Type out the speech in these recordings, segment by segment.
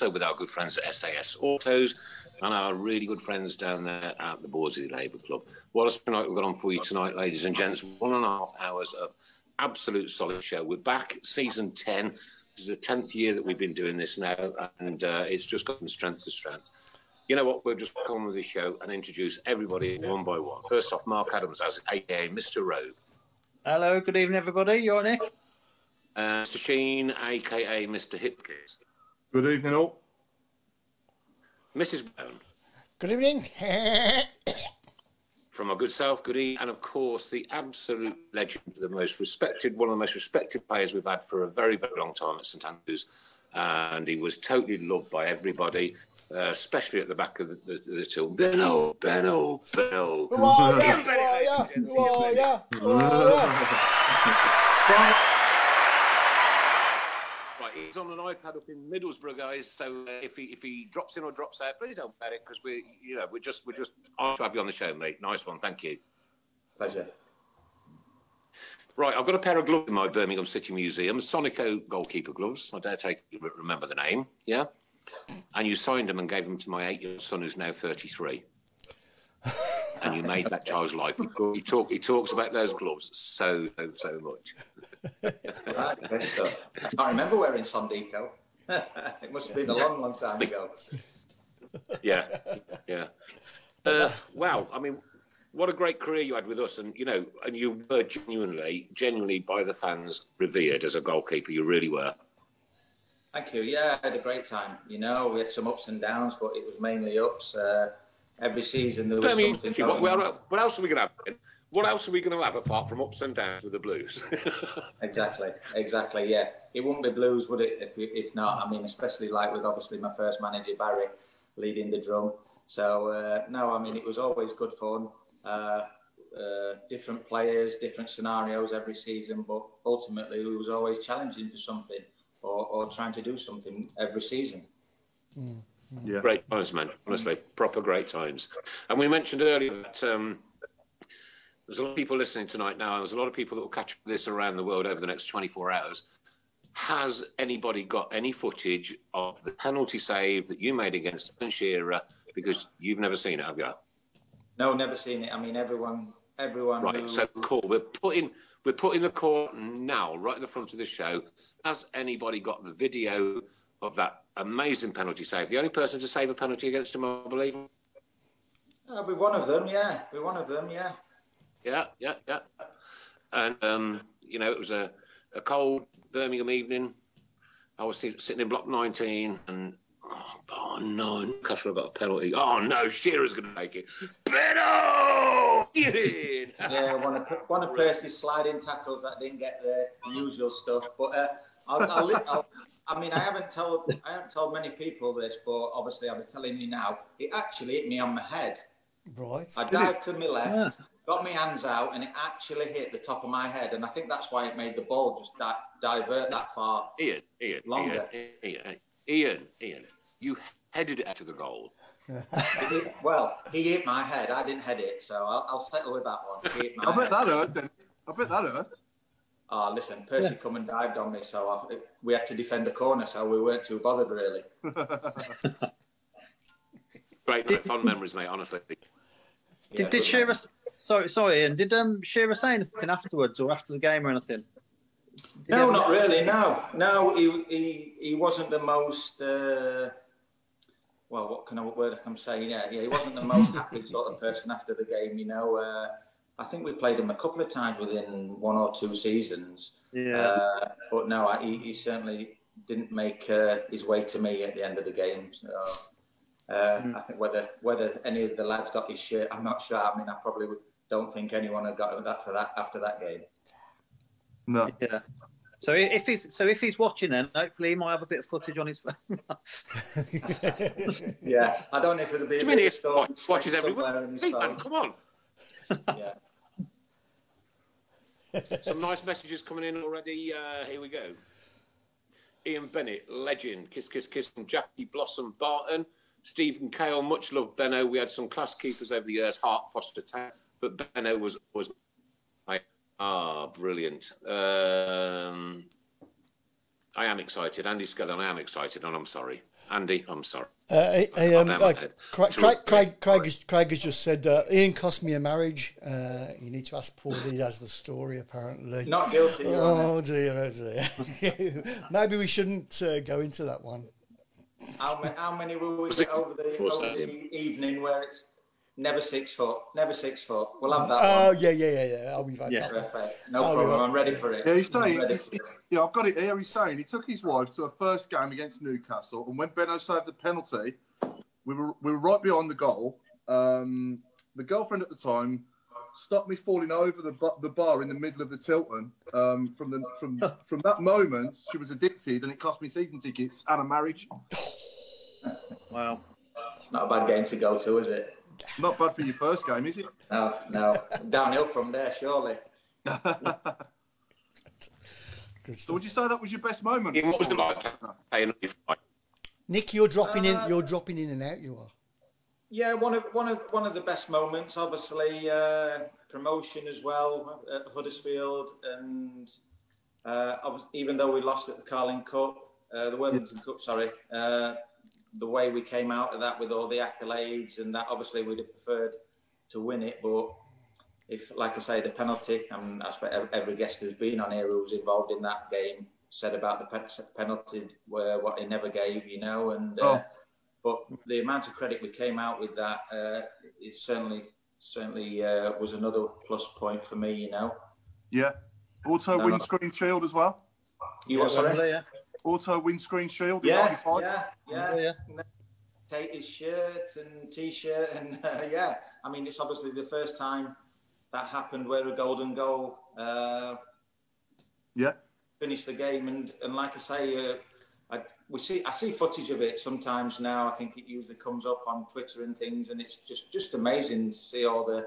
also with our good friends at SAS Autos and our really good friends down there at the Borsley Labour Club. What a tonight we've got on for you tonight, ladies and gents. One and a half hours of absolute solid show. We're back, season 10. This is the 10th year that we've been doing this now, and uh, it's just gotten strength to strength. You know what? We'll just come with the show and introduce everybody one by one. First off, Mark Adams, as aka Mr. Robe. Hello, good evening, everybody. You're Nick? Uh, Mr. Sheen, aka Mr. Hipkins. Good evening, all. Mrs. Brown. Good evening. From our good self, Goody, and of course the absolute legend, the most respected, one of the most respected players we've had for a very, very long time at St Andrews, and he was totally loved by everybody, uh, especially at the back of the, the, the till. Benno, Benno, Benno. Who are ya? Ian Who are ladies ya? and gents, Who are Bennett. ya? Who are ya? Right, he's on an iPad up in Middlesbrough, guys. So uh, if he if he drops in or drops out, please don't bet it because we, you know, we're just we're just honored to have you on the show, mate. Nice one, thank you. Pleasure. Right, I've got a pair of gloves in my Birmingham City Museum, Sondico goalkeeper gloves. I dare take remember the name, yeah. And you signed them and gave them to my eight-year-old son, who's now thirty-three. And you made that child's life. He, talk- he talk he talks about those gloves so so so much. Right, great stuff. I remember wearing Sondico. it must have been a long, long time ago. Yeah, yeah. Uh, wow, I mean, what a great career you had with us, and you know, and you were genuinely, genuinely by the fans revered as a goalkeeper. You really were. Thank you. Yeah, I had a great time. You know, we had some ups and downs, but it was mainly ups. Uh, every season there was I mean, something what, going what, what else are we going to have? What else are we going to have apart from ups and downs with the Blues? Exactly, exactly. Yeah, it wouldn't be blues, would it? If if not, I mean, especially like with obviously my first manager Barry leading the drum. So uh, no, I mean, it was always good fun. Uh, uh, different players, different scenarios every season, but ultimately we was always challenging for something or, or trying to do something every season. Yeah. great times, man. Honestly, proper great times. And we mentioned earlier that um, there's a lot of people listening tonight now, and there's a lot of people that will catch this around the world over the next 24 hours. Has anybody got any footage of the penalty save that you made against Alan Shearer? Because you've never seen it, have you? No, never seen it. I mean, everyone, everyone. who- Right. So cool. We're putting we're putting the court now, right at the front of the show. Has anybody got the video of that amazing penalty save? The only person to save a penalty against him, I believe. I'll be one of them. Yeah, be one of them. Yeah. Yeah, yeah, yeah. And um, you know, it was a, a cold Birmingham evening. I was sitting in block 19, and oh, oh no, Newcastle got a penalty. Oh no, Shearer's going to make it. Get in. Yeah, one of one of Percy's sliding tackles that didn't get the usual stuff. But uh, I'll, I'll, I'll, I mean, I haven't told I haven't told many people this, but obviously I'm telling you now. It actually hit me on my head. Right. I dived to my left, got my hands out, and it actually hit the top of my head. And I think that's why it made the ball just di- divert that far. Ian, Ian, Longer. Ian, Ian, Ian, Ian, you headed it out of the goal. Hit- well, he hit my head. I didn't head it, so I'll, I'll settle with that one. He hit my I bet head. that hurt. Then I bet that hurt. Oh, listen, Percy come and dived on me, so I, we had to defend the corner, so we weren't too bothered really. Great, night, fond memories, mate. Honestly, Yeah, Did, did good Shearer? Sorry, sorry, Ian. Did um Shearer say anything afterwards or after the game or anything? Did No, have- not really. No, no, he he, he wasn't the most. Uh, well, what kind of word I can say? Yeah, yeah, he wasn't the most happy sort of person after the game. You know, uh, I think we played him a couple of times within one or two seasons. Yeah. Uh, but no, I, he, he certainly didn't make uh, his way to me at the end of the game. So uh, I think whether whether any of the lads got his shirt, I'm not sure. I mean, I probably don't think anyone had got that for that after that game. No. Yeah. So if he's so if he's watching, then hopefully he might have a bit of footage on his phone. Yeah, I don't know if it'll be. a Do you mean he of storm watch- watches every somewhere week? Man, come on. Yeah. Some nice messages coming in already. Uh, here we go. Ian Bennett, legend. Kiss, kiss, kiss from Jackie Blossom Barton. Stephen Kale, much love, Benno. We had some class keepers over the years, Hart, Foster, Town, but Benno was was ah brilliant. Um, I am excited. Andy Skellon, I am excited, and I'm sorry. Andy, I'm sorry. Uh, hey, hey, um, uh. Craig, Craig, Craig, Craig, has, Craig has just said uh, Ian cost me a marriage. Uh, you need to ask Paul. He has the story apparently. Not guilty. Your Honour. Oh dear, oh dear. Maybe we shouldn't uh, go into that one. How many, how many will we Was get over the, over the evening where it's never six foot, never six foot? We'll have that Oh one. yeah, yeah, yeah, yeah. I'll be fine. Yeah. Perfect. No Oh, problem. I'm ready for it. Yeah, he's saying, he's, he's, it. yeah, I've got it here. He's saying he took his wife to a first game against Newcastle, and when Benno saved the penalty, we were we were right behind the goal. Um, the girlfriend at the time stopped me falling over the bu- the bar in the middle of the Tilton. Um, from the from from that moment, she was addicted, and it cost me season tickets and a marriage. wow. Not a bad game to go to, is it? Not bad for your first game, is it? No, no. Downhill from there, surely. So would you say that was your best moment? Ian, what was it like No. playing on your fight? Nick, you're dropping Uh, in. You're dropping in and out. You are. Yeah, one of one of one of the best moments, obviously, uh, promotion as well at Huddersfield, and uh, obvi- even though we lost at the Carling Cup, uh, the Worthington Cup, sorry, uh, the way we came out of that with all the accolades and that, obviously, we'd have preferred to win it, but if, like I say, the penalty, and I expect every guest who's been on here who was involved in that game said about the penalty where what he never gave, you know, and. Uh, Oh. but the amount of credit we came out with that uh, it certainly certainly uh, was another plus point for me. You know, Yeah. Auto No, no. windscreen shield as well. you what? Sorry. Yeah. Auto windscreen shield. Yeah, yeah, yeah, Yeah, Take his shirt and t-shirt, and uh, yeah. I mean, it's obviously the first time that happened where a golden goal uh, Yeah. finished the game, and and like I say, uh, I, we see I see footage of it sometimes now. I think it usually comes up on Twitter and things, and it's just just amazing to see all the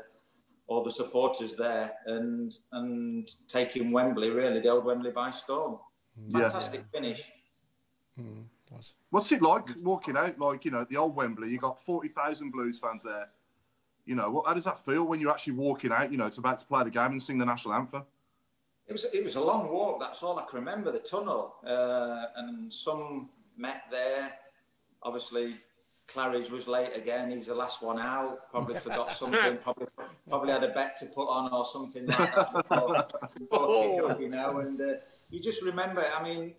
all the supporters there and and taking Wembley really the old Wembley by storm. Yeah. Fantastic finish. Mm, was. What's it like walking out, like, you know, the old Wembley? You got 40,000 Blues fans there. You know, what, how does that feel when you're actually walking out, you know, it's about to play the game and sing the national anthem? It was it was a long walk. That's all I can remember. The tunnel uh, and some met there. Obviously, Claridge was late again. He's the last one out. Probably forgot something. Probably probably had a bet to put on or something like that before, before kick-off, you know. And uh, you just remember. I mean,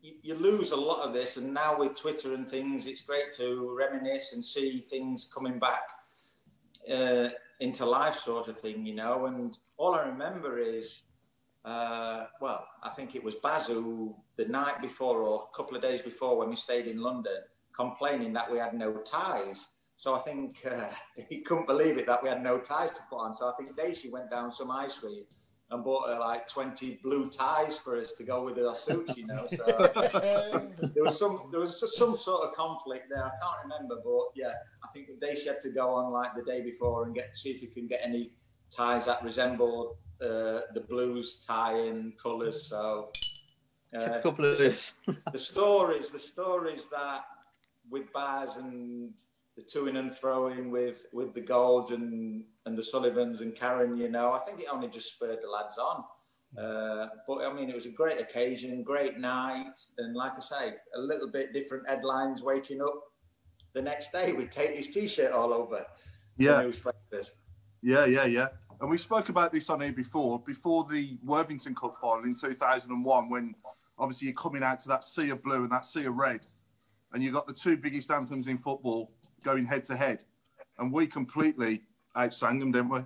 you, you lose a lot of this, and now with Twitter and things, it's great to reminisce and see things coming back uh, into life, sort of thing, you know. And all I remember is uh, well, I think it was Bazu the night before or a couple of days before when we stayed in London, complaining that we had no ties. So I think uh, he couldn't believe it that we had no ties to put on. So I think Daisy went down some ice street and bought her like 20 blue ties for us to go with our suits, you know. So there was some there was some sort of conflict there. I can't remember, but yeah, I think the day she had to go on like the day before and get see if you can get any ties that resembled uh, the blues tie in colours. So uh, a couple of the stories, the stories that with Baz and the to-in and throwing with with the gold and and the Sullivans and Karen, you know, I think it only just spurred the lads on. Uh, but I mean, it was a great occasion, great night, and like I say, a little bit different headlines. Waking up the next day with Tait's t-shirt all over Yeah, newspapers. yeah, yeah, yeah. And we spoke about this on here before, before the Worthington Cup final in 2001, when obviously you're coming out to that sea of blue and that sea of red, and you've got the two biggest anthems in football going head to head, and we completely outsang them, didn't we?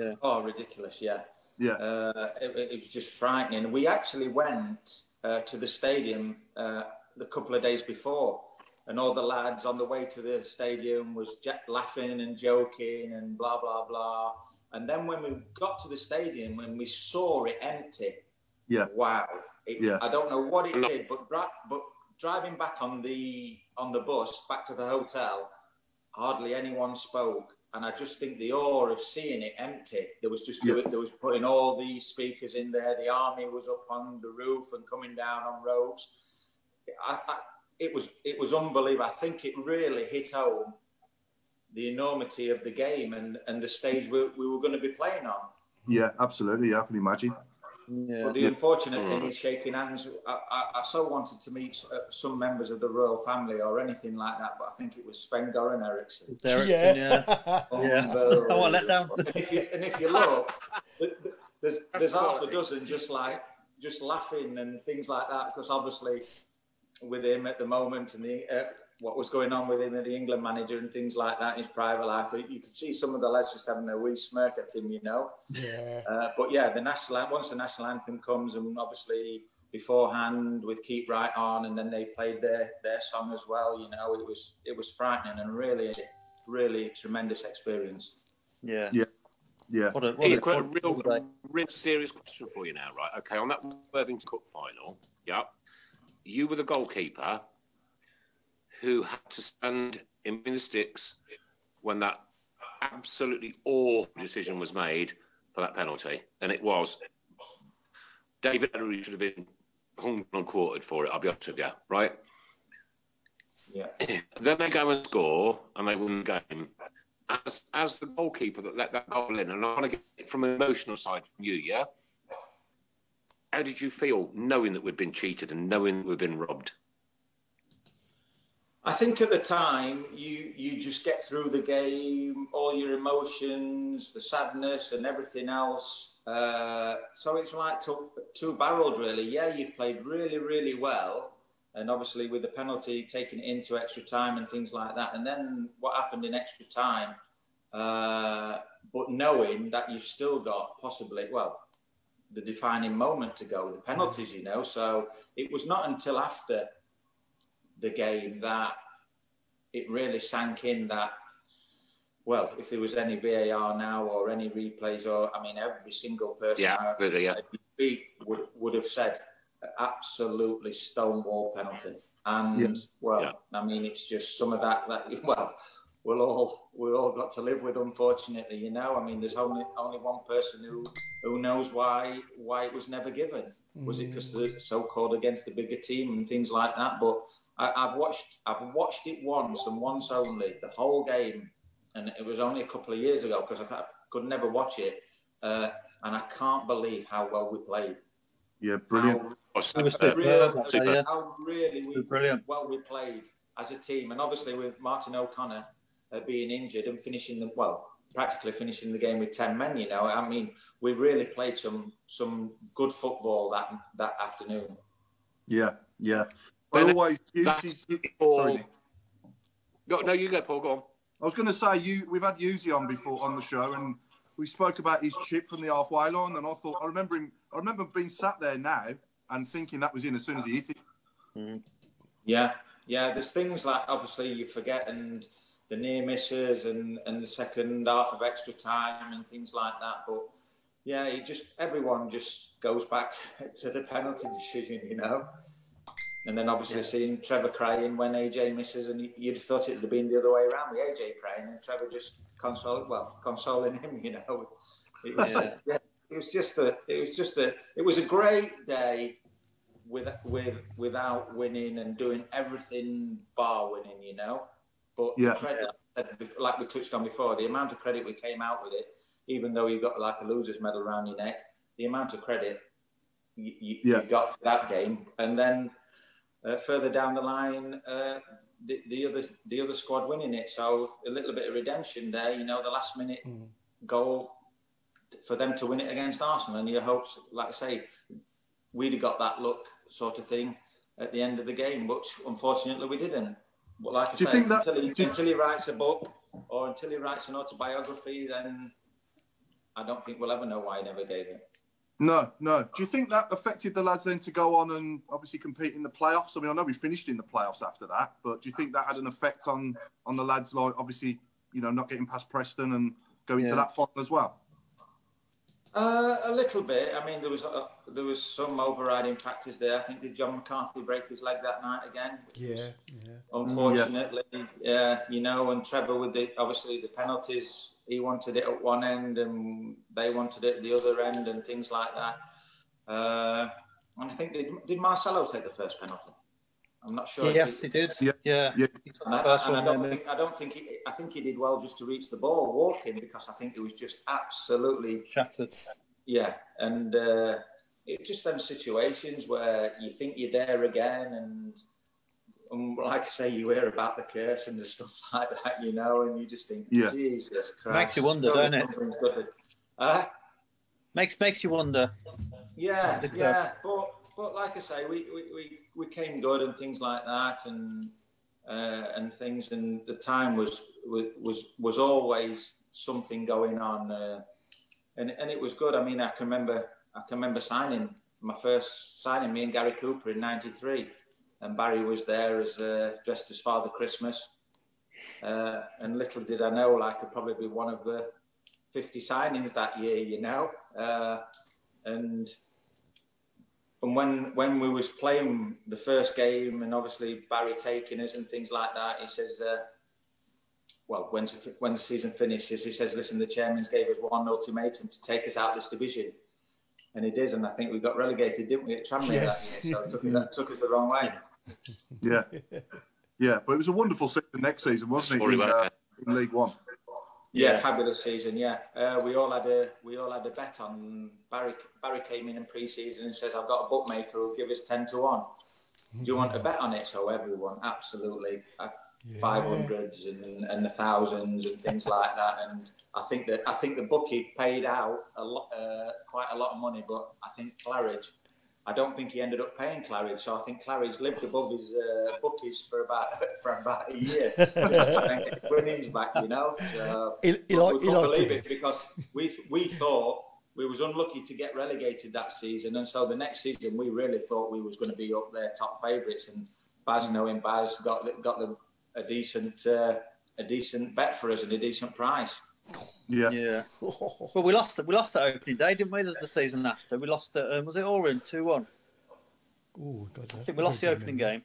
Yeah. Oh, ridiculous! Yeah. Yeah. Uh, it, it was just frightening. We actually went uh, to the stadium uh, the couple of days before, and all the lads on the way to the stadium was j- laughing and joking and blah blah blah. And then when we got to the stadium, when we saw it empty, Yeah. wow! It, Yeah. I don't know what it did, but dri- but driving back on the on the bus back to the hotel, hardly anyone spoke. And I just think the awe of seeing it empty. There was just Yeah. there was putting all these speakers in there. The army was up on the roof and coming down on ropes. I, I, it was it was unbelievable. I think it really hit home the enormity of the game and, and the stage we, we were going to be playing on. Yeah, absolutely. Yeah, I can imagine. Yeah. But the unfortunate thing is shaking hands. I, I, I so wanted to meet uh, some members of the royal family or anything like that, but I think it was Sven Goran Eriksson. Derek, yeah. yeah. Yeah. Unbelievable. Oh, what a letdown. And if you and if you look, th- th- there's there's half a dozen just like just laughing and things like that because obviously with him at the moment and the uh, what was going on with him and the England manager and things like that in his private life, you could see some of the lads just having a wee smirk at him, you know. yeah. Uh, but yeah, the national once the national anthem comes, and obviously beforehand with "Keep Right On," and then they played their their song as well. You know, it was it was frightening and really, really tremendous experience. Yeah. Yeah. What a, what Hey, a, I've got a what a real, day. real serious question for you now, right? Okay, on that Worthington Cup final, yeah, you were the goalkeeper who had to stand in the sticks when that absolutely awful decision was made for that penalty, and it was David Elleray should have been hung and quartered for it. I'll be honest with you, right? Yeah. then they go and score and they win the game. As as the goalkeeper that let that goal in, and I want to get it from an emotional side from you, yeah. How did you feel knowing that we'd been cheated and knowing that we'd been robbed? I think at the time you you just get through the game, all your emotions, the sadness, and everything else. Uh, so it's like two, two barreled, really. Yeah, you've played really, really well, and obviously with the penalty taking it into extra time and things like that. And then what happened in extra time? Uh, but knowing that you've still got possibly well the defining moment to go, the penalties, you know. So it was not until after the game that it really sank in that well if there was any VAR now or any replays or I mean every single person Yeah, I- with yeah. at your feet would, would have said absolutely stonewall penalty and Yeah. well Yeah. I mean it's just some of that that well we'll all we all got to live with unfortunately you know I mean there's only only one person who who knows why why it was never given was it mm. because the so-called against the bigger team and things like that? But I, I've watched I've watched it once and once only, the whole game, and it was only a couple of years ago because I could never watch it, uh, and I can't believe how well we played. Yeah, brilliant. How, Was It was superb. superb, really, that day, how really we, Brilliant. well we played as a team, and obviously with Martin O'Connor uh, being injured and finishing the well practically finishing the game with ten men. You know, I mean, we really played some some good football that that afternoon. Yeah, yeah. Well, I always that's uses. Sorry, all- Go, no, you go, Paul. Go on. I was going to say you. We've had Yuzi on before on the show, and we spoke about his chip from the halfway line, and I thought I remember him. I remember being sat there now and thinking that was in as soon as he hit it. Mm-hmm. Yeah, yeah. There's things like obviously you forget and the near misses and and the second half of extra time and things like that. But yeah, it just everyone just goes back to the penalty decision, you know. And then obviously seeing Trevor crying when AJ misses, and you- you'd have thought it'd have been the other way around with AJ crying and Trevor just console, well, consoling him, you know. It was, Yeah. yeah, it was just a, it was just a, it was a great day with with without winning and doing everything bar winning, you know. But Yeah. credit, like we touched on before, the amount of credit we came out with it, even though you've got like a loser's medal around your neck, the amount of credit you, you, Yeah. you got for that game, and then uh, further down the line, uh, the, the other the other squad winning it. So a little bit of redemption there, you know, the last minute Mm. goal for them to win it against Arsenal, and your hopes, like I say, we'd have got that look sort of thing at the end of the game, but unfortunately we didn't. But like I Do you say, think that- until, he, you- until he writes a book or until he writes an autobiography, then I don't think we'll ever know why he never gave it. No, no. Do you think that affected the lads then to go on and obviously compete in the playoffs? I mean, I know we finished in the playoffs after that, but do you think that had an effect on on the lads, like obviously, you know, not getting past Preston and going Yeah. to that final as well? Uh, a little bit. I mean, there was uh, there was some overriding factors there. I think did Jon McCarthy break his leg that night again? Yeah, yeah. Unfortunately, yeah, you know, and Trevor with the obviously the penalties, he wanted it at one end and they wanted it at the other end and things like that. Uh, and I think did, did Marcelo take the first penalty? I'm not sure. yes, he did. Yeah. Yeah. Yeah. He took And the I, first I one. don't think I don't think he, I think he did well just to reach the ball walking because I think it was just absolutely Shattered. yeah, and uh, it's just them situations where you think you're there again, and, and like I say, you hear about the curse and the stuff like that, you know, and you just think, Yeah. Jesus Christ, Makes you wonder, surely don't it? Uh, Makes makes you wonder. yeah, yeah, but but like I say, we, we, we, we came good and things like that, and uh, and things, and the time was was was always something going on, uh, and and it was good. I mean, I can remember I can remember signing my first signing, me and Gary Cooper in '93, and Barry was there as uh, dressed as Father Christmas, uh, and little did I know, I could probably be one of the 50 signings that year, you know, uh, and and when when we was playing the first game and obviously Barry taking us and things like that, he says, uh, well, when when the season finishes, he says, listen, the chairman's gave us one ultimatum to take us out of this division, and he did, and I think we got relegated, didn't we, at Tranmere Yes. that year? So it took, us, that took us the wrong way. Yeah, yeah. But it was a wonderful season next season, wasn't it? In, uh, in League One. Yeah, fabulous season. Yeah, uh, we all had a we all had a bet on Barry. Barry came in in pre-season and says, "I've got a bookmaker who'll give us ten to one. Do you want a bet on it?" So everyone, absolutely, uh, five hundreds and, and the thousands and things like that. And I think that I think the bookie paid out a lot, uh, quite a lot of money, but I think Claridge. I don't think he ended up paying Claridge, so I think Claridge lived above his uh, bookies for about for about a year. winnings back, you know. So, He, he, but like, we he liked believe it. because we we thought we was unlucky to get relegated that season, and so the next season we really thought we was going to be up there top favourites. And Baz, knowing Baz, got got the, a decent uh, a decent bet for us and a decent price. Yeah. Yeah. Well, we lost it. We lost that opening day, didn't we? The, the season after, we lost it. Um, was it Oran two one? Oh, God, I think we lost the opening game.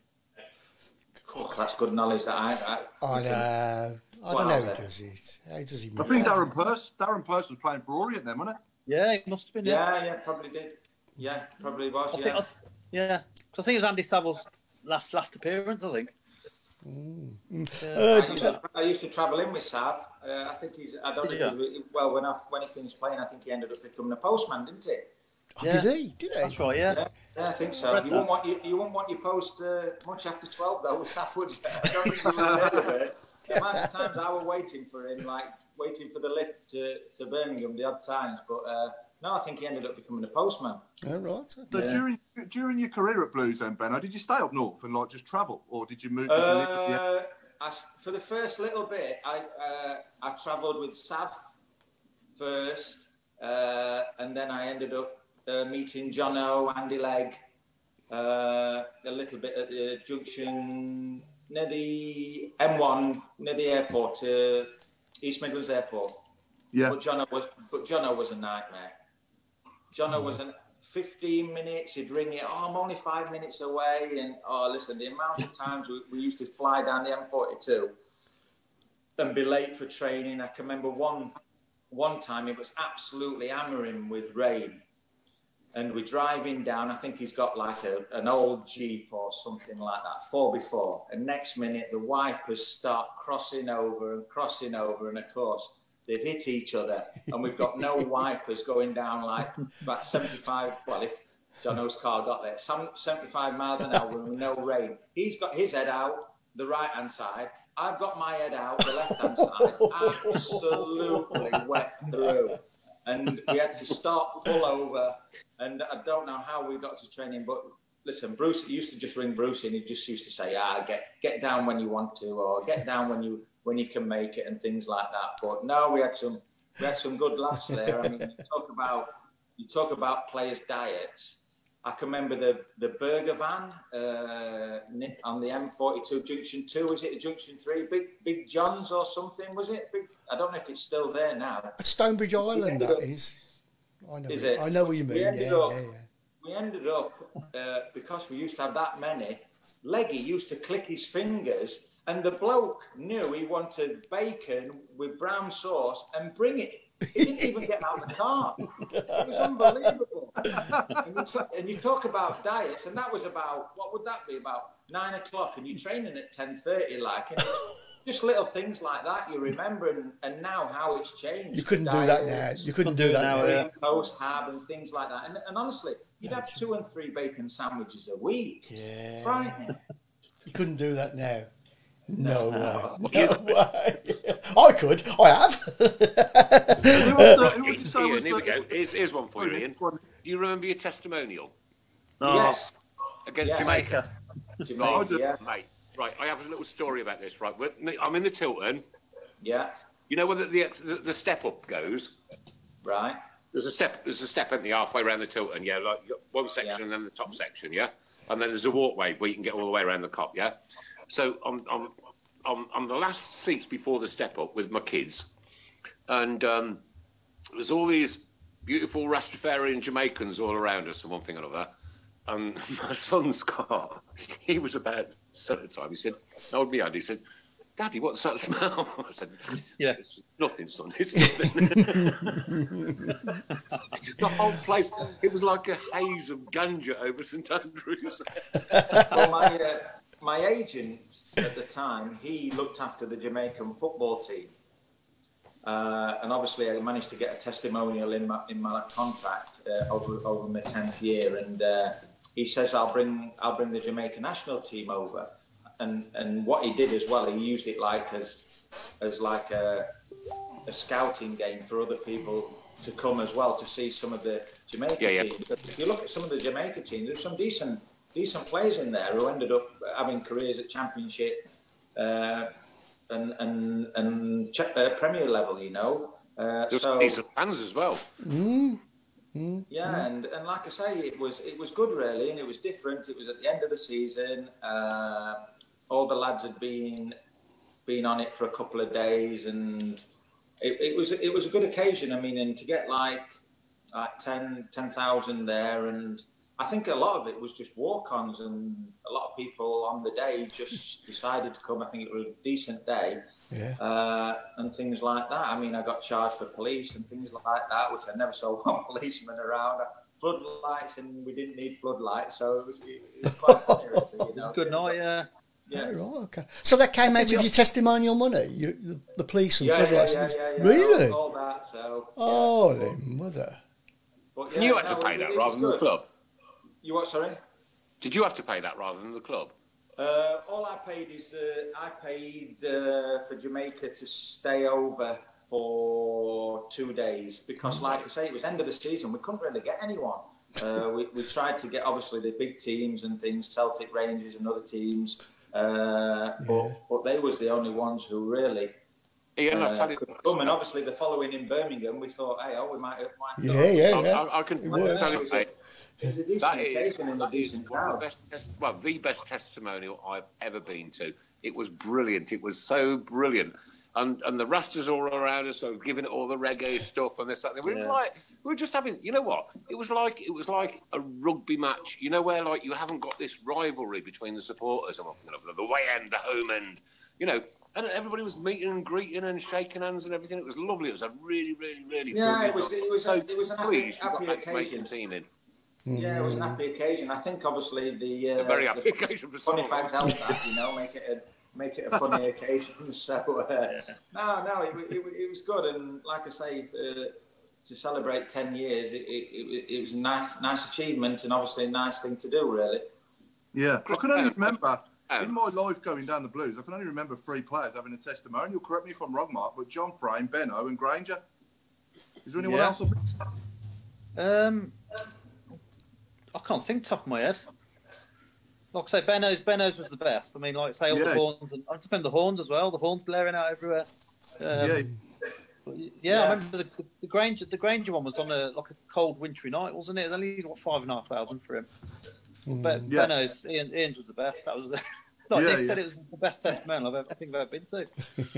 Oh, that's good knowledge that I. I, I we can- know. I don't know then. who does it. How does he I think Darren Purse, Darren Purse was playing for Orient then, wasn't it? Yeah, it must have been. Yeah. yeah, yeah, probably did. Yeah, probably was. I Yeah. think. I th- yeah. 'Cause I think it was Andy Saville's last last appearance. I think. Yeah. Uh, I used, to, I used to travel in with Sav. Uh, I think he's. I don't know. Yeah. he- Well, when I, when he finished playing, I think he ended up becoming a postman, didn't he? oh, Yeah. Did he? Did he? That's right. Yeah. Yeah, yeah I think so. Read You that. won't want you, you won't want your post uh, much after twelve though, with Sav, would you? I don't think you would there with it. The amount of times I was waiting for him, like waiting for the lift to, to Birmingham, the odd times. But uh, no, I think he ended up becoming a postman. Oh, right. So okay. during during your career at Blues, then Benno, did you stay up north and like just travel, or did you move? Did you the- Uh, I s for the first little bit, I uh, I travelled with Sav first, uh, and then I ended up uh, meeting Jono, Andy Legg, uh, a little bit at the junction near the M1, near the airport, uh, East Midlands Airport. yeah, But Jono was, but Jono was a nightmare. Jono was an 15 minutes. He'd ring you. Oh, I'm only five minutes away. And oh, listen, the amount of times we, we used to fly down the M42 and be late for training. I can remember one one time it was absolutely hammering with rain. And we're driving down. I think he's got like a, an old Jeep or something like that, four before. And next minute, the wipers start crossing over and crossing over. And of course, they've hit each other. And we've got no wipers going down like about 75. Well, if Jono's car got there, some 75 miles an hour with no rain. He's got his head out the right hand side. I've got my head out the left hand side. Absolutely wet through. And we had to stop, pull over. And I don't know how we got to training, but listen, Bruce used to just ring Bruce and he just used to say, ah, get get down when you want to, or get down when you when you can make it and things like that. But no, we had some we had some good laughs there. I mean, you talk about you talk about players' diets. I can remember the the burger van uh, on the M42 Junction Two. Was it Junction Three? Big Big John's or something? Was it? Big, I don't know if it's still there now. At Stonebridge Island, that is. I know. Is it? I know what you mean. Yeah, ended yeah, up- yeah. we ended up uh, because we used to have that many. Leggy used to click his fingers, and the bloke knew he wanted bacon with brown sauce and bring it. He didn't even get out of the car. It was unbelievable. and, you talk, and you talk about diets, and that was about what would that be about nine o'clock, and you're training at ten thirty, like. And just little things like that you remember, and, and now how it's changed. You couldn't do that now. You couldn't Couldn't do do that now, now. yeah. post have and things like that. And, and honestly, you'd have two and three bacon sandwiches a week. Yeah. Frightening. You couldn't do that now. No way. No way. I could. I have. Who was the- who would you say Ian, here we go. Here's, here's one for you, Ian. Do you remember your testimonial Oh, Yes, against Yes. Jamaica? Jamaica, oh, I yeah, Mate, right, I have a little story about this, right? I'm in the Tilton. yeah, You know where the, the, the, the step up goes? right, There's a step. There's a step at the halfway around the Tilton. Yeah, like one section Yeah. and then the top section. Yeah, and then there's a walkway where you can get all the way around the Kop. Yeah, so I'm I'm I'm, I'm the last seats before the step up with my kids, and um, there's all these beautiful Rastafarian Jamaicans all around us and one thing or another. And my son's car, he was about at the time. He said, "Hold me hand." He said, "Daddy, what's that smell?" I said, Yeah. it's nothing, son. It's nothing." the whole place, it was like a haze of ganja over St Andrews. well, my uh, my agent at the time, he looked after the Jamaican football team, uh, and obviously I managed to get a testimonial in my in my contract uh, over over my tenth year, and uh, he says I'll bring I'll bring the Jamaican national team over, and and what he did as well, he used it like as as like a a scouting game for other people to come as well to see some of the Jamaica Yeah, yeah. teams. If you look at some of the Jamaica teams, there's some decent decent players in there who ended up having careers at Championship uh, and and and ch- uh, Premier level. You know, uh, There's so decent fans as well. yeah, and, and like I say, it was it was good really, and it was different. It was at the end of the season. Uh, all the lads had been been on it for a couple of days, and it, it was it was a good occasion. I mean, and to get like like 10 10,000 there, and I think a lot of it was just walk-ons, and a lot of people on the day just decided to come. I think it was a decent day Yeah. uh, and things like that. I mean, I got charged for police and things like that, which I never saw one policeman around. Floodlights, and we didn't need floodlights, so it was, it was quite funny. Really, you It was know? a good night, yeah. Yeah. Oh, right, okay. So that came out of your testimonial money, you, the, the police and Yeah, yeah, floodlights. yeah, and- yeah, yeah, Really? All, all that. So. yeah. Holy mother! But, yeah, you had to pay that rather than the club. You what? Sorry. Did you have to pay that rather than the club? Uh, all I paid is uh, I paid uh, for Jamaica to stay over for two days because, like I say, it was end of the season. We couldn't really get anyone. Uh, we, we tried to get obviously the big teams and things, Celtic Rangers and other teams, uh, but but they was the only ones who really Ian, I'll uh, tell you. come. And obviously the following in Birmingham, we thought, hey, oh, we might, might Yeah, yeah, I, yeah. I, I can tell you, mate, a decent that is, and that is one of the best, well, the best testimonial I've ever been to. It was brilliant. It was so brilliant. And and the Rastas all around us, so giving it all the reggae stuff and this, that. and We were Yeah. like, we were just having, you know what? It was like it was like a rugby match. You know where like you haven't got this rivalry between the supporters and the way end, the home end, you know. And everybody was meeting and greeting and shaking hands and everything. It was lovely. It was a really, really, really. Yeah, it was- it was a- it was an happy- pleased you got happy occasion. team in. Yeah, it was an happy occasion. I think obviously the uh, A very the happy occasion for funny fact helped that, you know, make it a make it a funny occasion. So uh, no, no, it, it, it was good, and like I say, uh, to celebrate ten years, it, it, it, it was a nice nice achievement, and obviously a nice thing to do, really. Yeah, I can only remember um, in my life going down the Blues. I can only remember three players having a testimonial. Correct me if I'm wrong, Mark, but John Frain, Benno, and Granger. Is there anyone Yeah. else? Um, I can't think top of my head. Like I say, Benno's Benno's was the best. I mean, like I say, all Yeah. the horns, and I just remember the horns as well. The horns blaring out everywhere. Um, yeah, Yeah, Yeah. I remember the, the Granger. The Granger one was on a like a cold wintry night, wasn't it? It was only what five and a half thousand for him. But Yeah. Benno's Ian, Ian's was the best. That was. like Yeah, Nick said, it was the best testimonial I've ever, I think I've ever been to.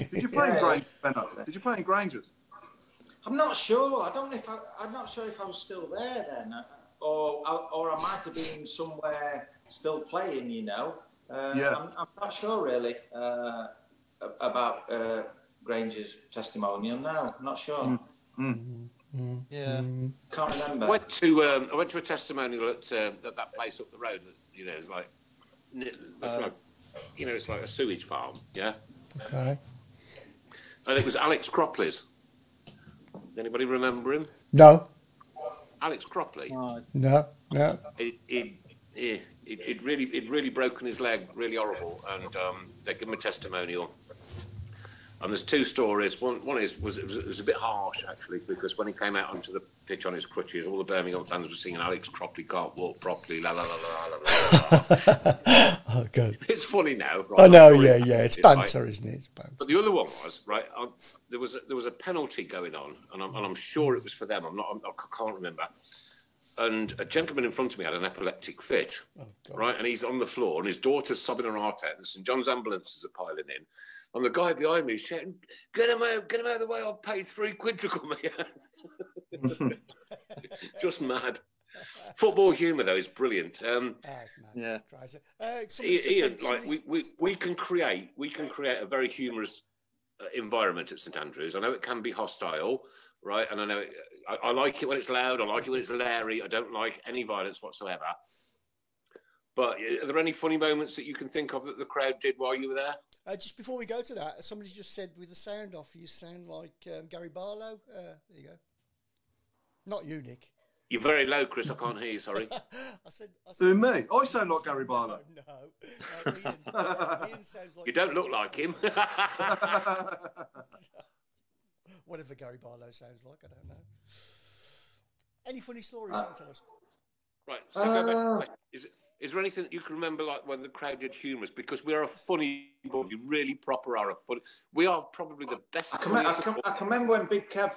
Did you play in Granger, Benno? Did you play in Grangers? I'm not sure. I don't know if I, I'm not sure if I was still there then, uh, or or I might have been somewhere still playing. You know, uh, Yeah. I'm, I'm not sure really uh, about uh, Granger's testimonial. No, I'm not sure. Yeah. Can't remember. I remember. went to um, I went to a testimonial at, uh, at that place up the road. You know, it's like it's like you know, it's like a sewage farm. Yeah, Okay. and it was Alex Cropley's. Anybody remember him? No, Alex Cropley. No, no. It it it, it, it really it really broken his leg, really horrible, and um, they give him a testimonial. And there's two stories. One one is was it, was it was a bit harsh actually because when he came out onto the pitch on his crutches, all the Birmingham fans were singing Alex Cropley can't walk properly. La la la la la. la. Oh, good. it's funny now. Right? I know, yeah, yeah. It's right? banter, isn't it? It's banter. But the other one was right. I, there was a, there was a penalty going on, and I'm, and I'm sure it was for them. I'm not. I'm, I can't remember. And a gentleman in front of me had an epileptic fit, Oh, God. right? And he's on the floor, and his daughter's sobbing her heart out, and St John's ambulances are piling in, and the guy behind me shouting, "Get him out! Get him out of the way! I'll pay three quid to come here." Just mad. Football humour though is brilliant. Um, Ah, it's mad. Yeah. Crazy. Uh, Ian, like we, we, we can create we can create a very humorous uh, environment at St Andrews. I know it can be hostile, right? And I know it, I, I like it when it's loud. I like it when it's Larry. I don't like any violence whatsoever. But uh, are there any funny moments that you can think of that the crowd did while you were there? Uh, just before we go to that, somebody just said with the sound off, you sound like um, Gary Barlow. Uh, there you go. Not you, Nick. You're very low, Chris. I can't hear you. Sorry. I said. I said Doing me? I sound like Gary Barlow. No, no. Uh, Ian, Ian sounds like You don't look like him. whatever Gary Barlow sounds like. I don't know. Any funny stories you can tell us? Right. So go back to the Uh, question. Is, it, is there anything that you can remember, like when the crowd did humorous? Because we are a funny, bunch, we really proper are a funny. We are probably the best. I can, I, funniest can, I can remember when Big Kev,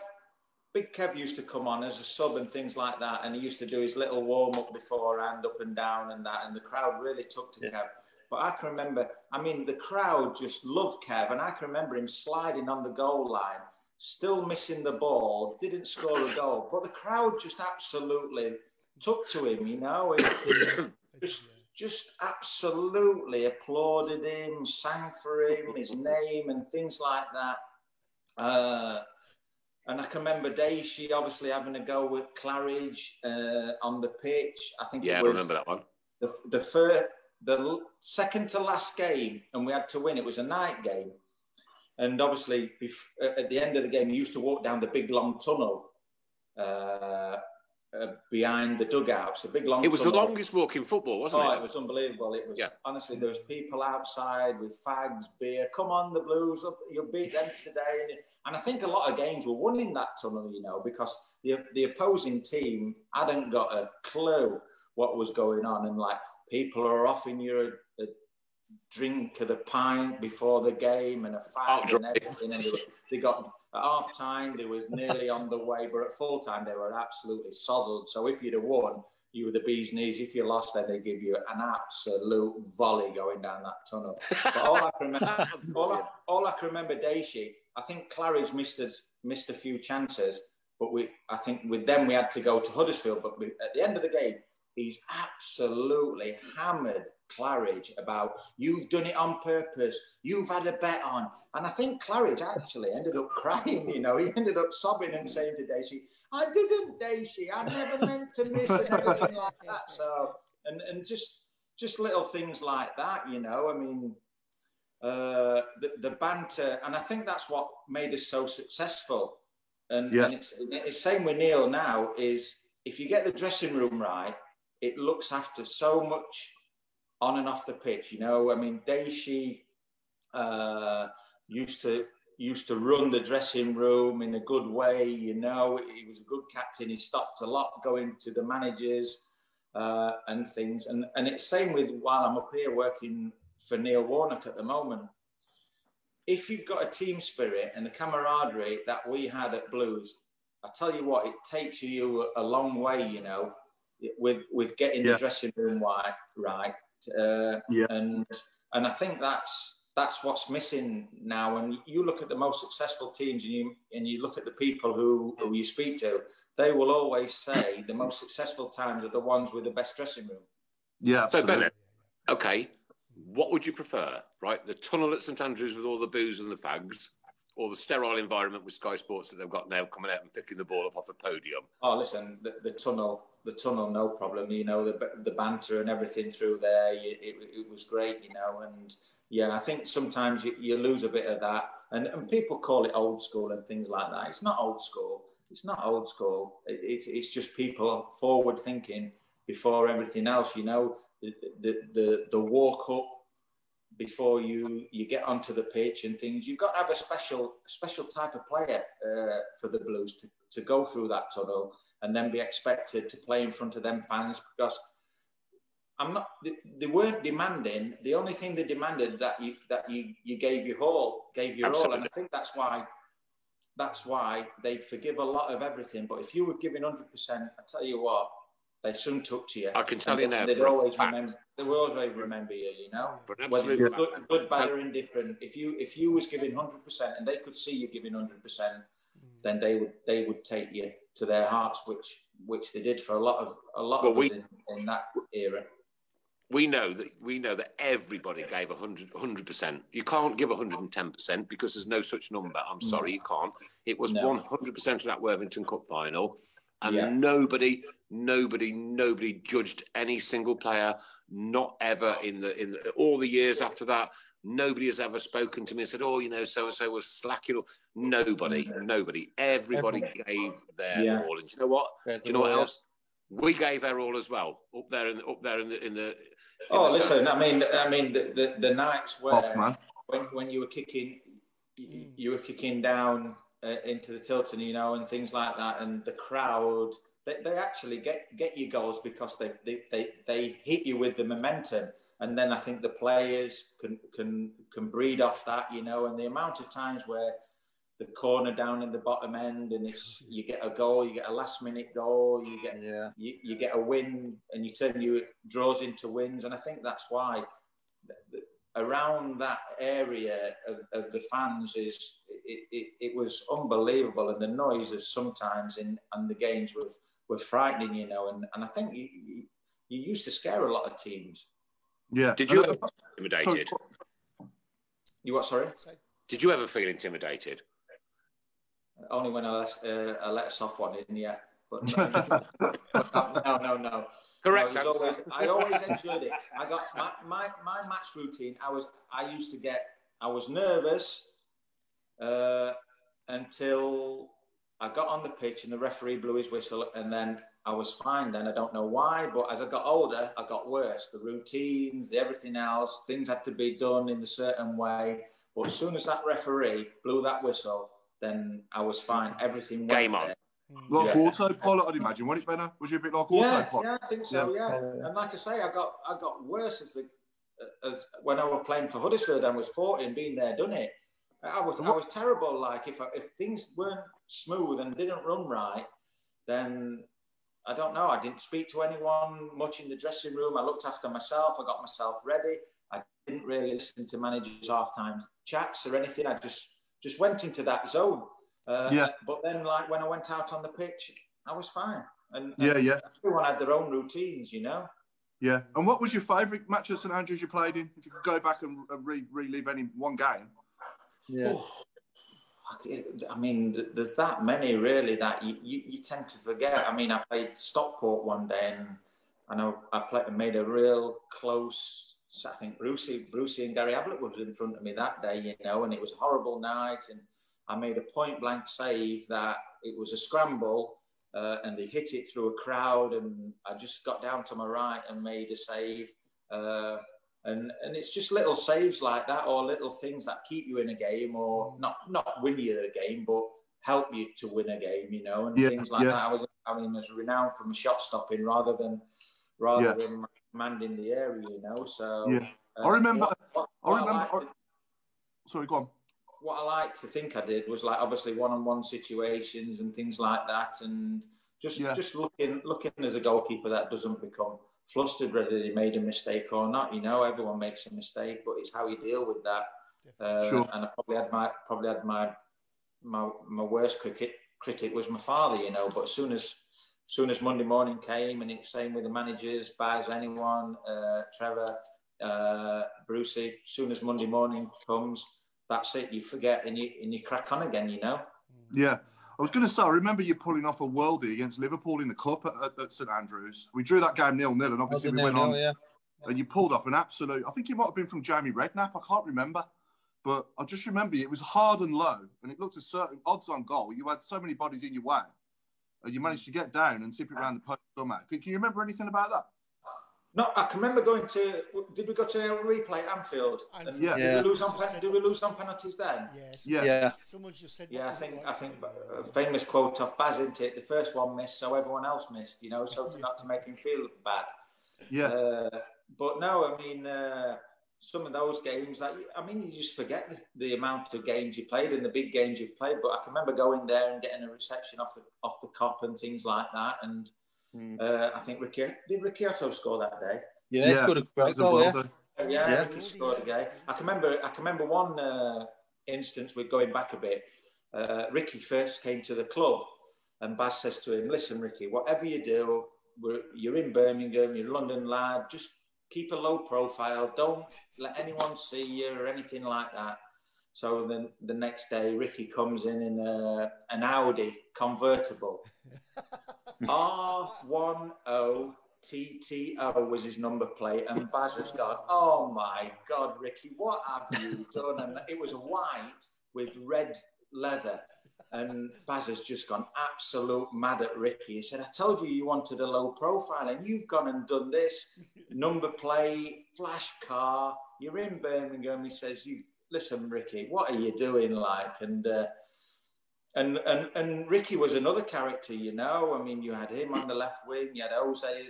Big Kev used to come on as a sub and things like that, and he used to do his little warm up beforehand, up and down, and that, and the crowd really took to Kev. But I can remember, I mean, the crowd just loved Kev, and I can remember him sliding on the goal line, still missing the ball, didn't score a goal, but the crowd just absolutely took to him, you know. and just, just absolutely applauded him, sang for him, his name, and things like that. Uh, and I can remember Daishi obviously having a go with Claridge uh, on the pitch. I think Yeah, I it was remember that one. the the first, the second to last game, and we had to win. It was a night game, and obviously at the end of the game, you used to walk down the big long tunnel uh, uh, behind the dugouts. The big long. It was the longest walk in football, wasn't Oh, it? it was unbelievable. It was Yeah. honestly there was people outside with fags, beer. Come on, the Blues, up, you'll beat them today. And, I think a lot of games were won in that tunnel, you know, because the the opposing team hadn't got a clue what was going on, and like people are offering you a, a drink of the pint before the game and a fag drink. and everything, and they got. At half time, they was nearly on the way, but at full time, they were absolutely sozzled. So if you'd have won, you were the bee's knees. If you lost, then they give you an absolute volley going down that tunnel. But all I can remember, all I, all I can remember, Daishi, I think Claridge missed us, missed a few chances, but we, I think with them we had to go to Huddersfield. But we, at the end of the game, he's absolutely hammered Claridge about you've done it on purpose, you've had a bet on. And I think Claridge actually ended up crying, you know, he ended up sobbing and saying to Daisy, I didn't, Daisy, I never meant to miss and everything like that. So, and, and just just little things like that, you know, I mean, uh, the, the banter, and I think that's what made us so successful. And, Yeah. and it's, it's same with Neil now is if you get the dressing room right, it looks after so much on and off the pitch. You know, I mean, Daishi uh, used to used to run the dressing room in a good way. You know, he was a good captain. He stopped a lot going to the managers uh, and things. And and it's same with while I'm up here working for Neil Warnock at the moment. if you've got a team spirit and the camaraderie that we had at Blues, I tell you what, it takes you a long way, you know, with with getting Yeah. the dressing room right, right. Uh, Yeah. And and I think that's that's what's missing now. And you look at the most successful teams, and you and you look at the people who who you speak to, they will always say the most successful times are the ones with the best dressing room. Yeah, So. Bennett, okay, what would you prefer, right? The tunnel at St Andrews with all the booze and the fags, or the sterile environment with Sky Sports that they've got now coming out and picking the ball up off the podium? Oh, listen, the, the tunnel, the tunnel, no problem. You know, the the banter and everything through there, it, it, it was great. You know, and yeah, I think sometimes you, you lose a bit of that, and and people call it old school and things like that. It's not old school. It's not old school. It, it's it's just people forward thinking before everything else. You know, the the the, the walk up before you you get onto the pitch and things. You've got to have a special special type of player uh, for the Blues to, to go through that tunnel and then be expected to play in front of them fans because I'm not. They, they weren't demanding. The only thing they demanded that you that you you gave your all, gave your all, and I think that's why. That's why they'd forgive a lot of everything. But if you were giving hundred percent, I tell you what, they soon took to you. I can tell And you they- now They'd always fact. remember. They will always remember you. You know whether absolute you're fact. good, good, bad, or indifferent, if you if you was giving hundred percent and they could see you giving hundred percent, mm. then they would they would take you to their hearts, which which they did for a lot of a lot Well, of we- in, in that era. we know that we know that everybody gave 100 percent. You can't give 110 percent because there's no such number. I'm sorry, you can't. It was 100 percent of that Worthington Cup final, and Yeah. nobody, nobody, nobody judged any single player. Not ever in the in the, all the years after that. Nobody has ever spoken to me and said, "Oh, you know, so and so was slacking." Or nobody, nobody, everybody gave their Yeah. all. And do you know what? There's Do you know what the- else? We gave our all as well up there in the, up there in the in the. in Oh, the listen, I mean, I mean, the the, the nights where Off, man. when when you were kicking, you, you were kicking down uh, into the Tilton, you know, and things like that, and the crowd. They, they actually get get you goals because they, they, they, they hit you with the momentum, and then I think the players can can can breed off that, you know, and the amount of times where the corner down in the bottom end, and it's you get a goal, you get a last minute goal, you get Yeah. you, you get a win and you turn your draws into wins. And I think that's why around that area of, of the fans is it, it, it was unbelievable. And the noises sometimes in and the games were, were frightening, you know. And, and I think you, you, you used to scare a lot of teams. Yeah. Did you ever uh, feel intimidated? sorry, You what, sorry? Did you ever feel intimidated? Only when I let, uh, I let a soft one in, yeah. But no, no, no, no. Correct. I, always, I always enjoyed it. I got my, my, my match routine. I was I used to get I was nervous uh, until I got on the pitch and the referee blew his whistle, and then I was fine. Then I don't know why, but as I got older, I got worse. The routines, everything else, things had to be done in a certain way. But as soon as that referee blew that whistle, then I was fine. Everything went Game on. there. like Yeah. autopilot, I'd imagine. Wasn't it, Benner? Was you a bit like Yeah, autopilot? yeah, I think so. Yeah. Yeah. and like I say, I got I got worse as the as when I was playing for Huddersfield and was 14, being there, done it. I was I was terrible. Like if I, if things weren't smooth and didn't run right, then I don't know. I didn't speak to anyone much in the dressing room. I looked after myself. I got myself ready. I didn't really listen to managers' halftime chats or anything. I just just went into that zone. Uh, Yeah. But then, like when I went out on the pitch, I was fine. And, and Yeah, yeah, everyone had their own routines, you know. yeah. And what was your favourite match at St Andrews you played in? If you could go back and and re- relive any one game. Yeah. I mean, there's that many really that you, you, you tend to forget. I mean, I played Stockport one day and I, I played made a real close. I think Brucey, Brucey and Gary Ablett was in front of me that day, you know, and it was a horrible night. And I made a point blank save that it was a scramble uh, and they hit it through a crowd. And I just got down to my right and made a save. Uh, and and it's just little saves like that, or little things that keep you in a game, or mm. not not win you the game, but help you to win a game, you know, and Yeah, things like yeah. that. I was I mean, was renowned from shot stopping rather than rather Yeah. than commanding the area, you know. So Yeah. I um, remember- what- what- I remember- liked- Sorry, go on. what I like to think I did was like obviously one-on-one situations and things like that, and just just looking looking as a goalkeeper that doesn't become flustered whether they made a mistake or not. You know, everyone makes a mistake, but it's how you deal with that. Uh, Sure. And I probably had my probably had my my my worst cricket critic was my father. You know, but as soon as soon as Monday morning came, and it's same with the managers, Baz, anyone, uh, Trevor, uh, Brucey. As soon as Monday morning comes, that's it. You forget and you and you crack on again. You know. Yeah. I was going to say, I remember you pulling off a worldie against Liverpool in the Cup at, at, at St Andrews. We drew that game nil nil, and obviously we went on, yeah. and you pulled off an absolute. I think it might have been from Jamie Redknapp. I can't remember, but I just remember it was hard and low, and it looked a certain odds on goal. You had so many bodies in your way, and you managed to get down and tip it around the post somehow. Can, can you remember anything about that? No, I can remember going to. Did we go to a replay at Anfield? Anfield. And Yeah. Did, Yeah. we lose on, pen- did we lose on penalties then? Yes. Yeah. Yeah. Someone just said. Yeah, I what was it think? I think a famous quote off Baz, isn't it? The first one missed, so everyone else missed. You know, so to not to make him feel bad. Yeah. Uh, but no, I mean, uh, some of those games, like I mean, you just forget the, the amount of games you played and the big games you played. But I can remember going there and getting a reception off the off the Kop and things like that. And Mm. uh, I think Ricky did Ricky Otto score that day. Yeah, it's got a that great was a goal, yeah. Yeah, Yeah. Ricky scored again. I can remember. I can remember one uh, instance. We're going back a bit. Uh, Ricky first came to the club, and Baz says to him, "Listen, Ricky, whatever you do, we're, you're in Birmingham. You're a London lad. Just keep a low profile. Don't let anyone see you or anything like that." So then the next day, Ricky comes in in a, an Audi convertible. R10 TTO was his number plate, and Baz has gone, Oh my God, Ricky, what have you done? And it was white with red leather. And Baz has just gone absolute mad at Ricky. He said, I told you you wanted a low profile, and you've gone and done this number plate, flash car. You're in Birmingham. He says, You listen, Ricky, what are you doing? Like, and uh, and and and Ricky was another character, you know. I mean, you had him on the left wing, you had Jose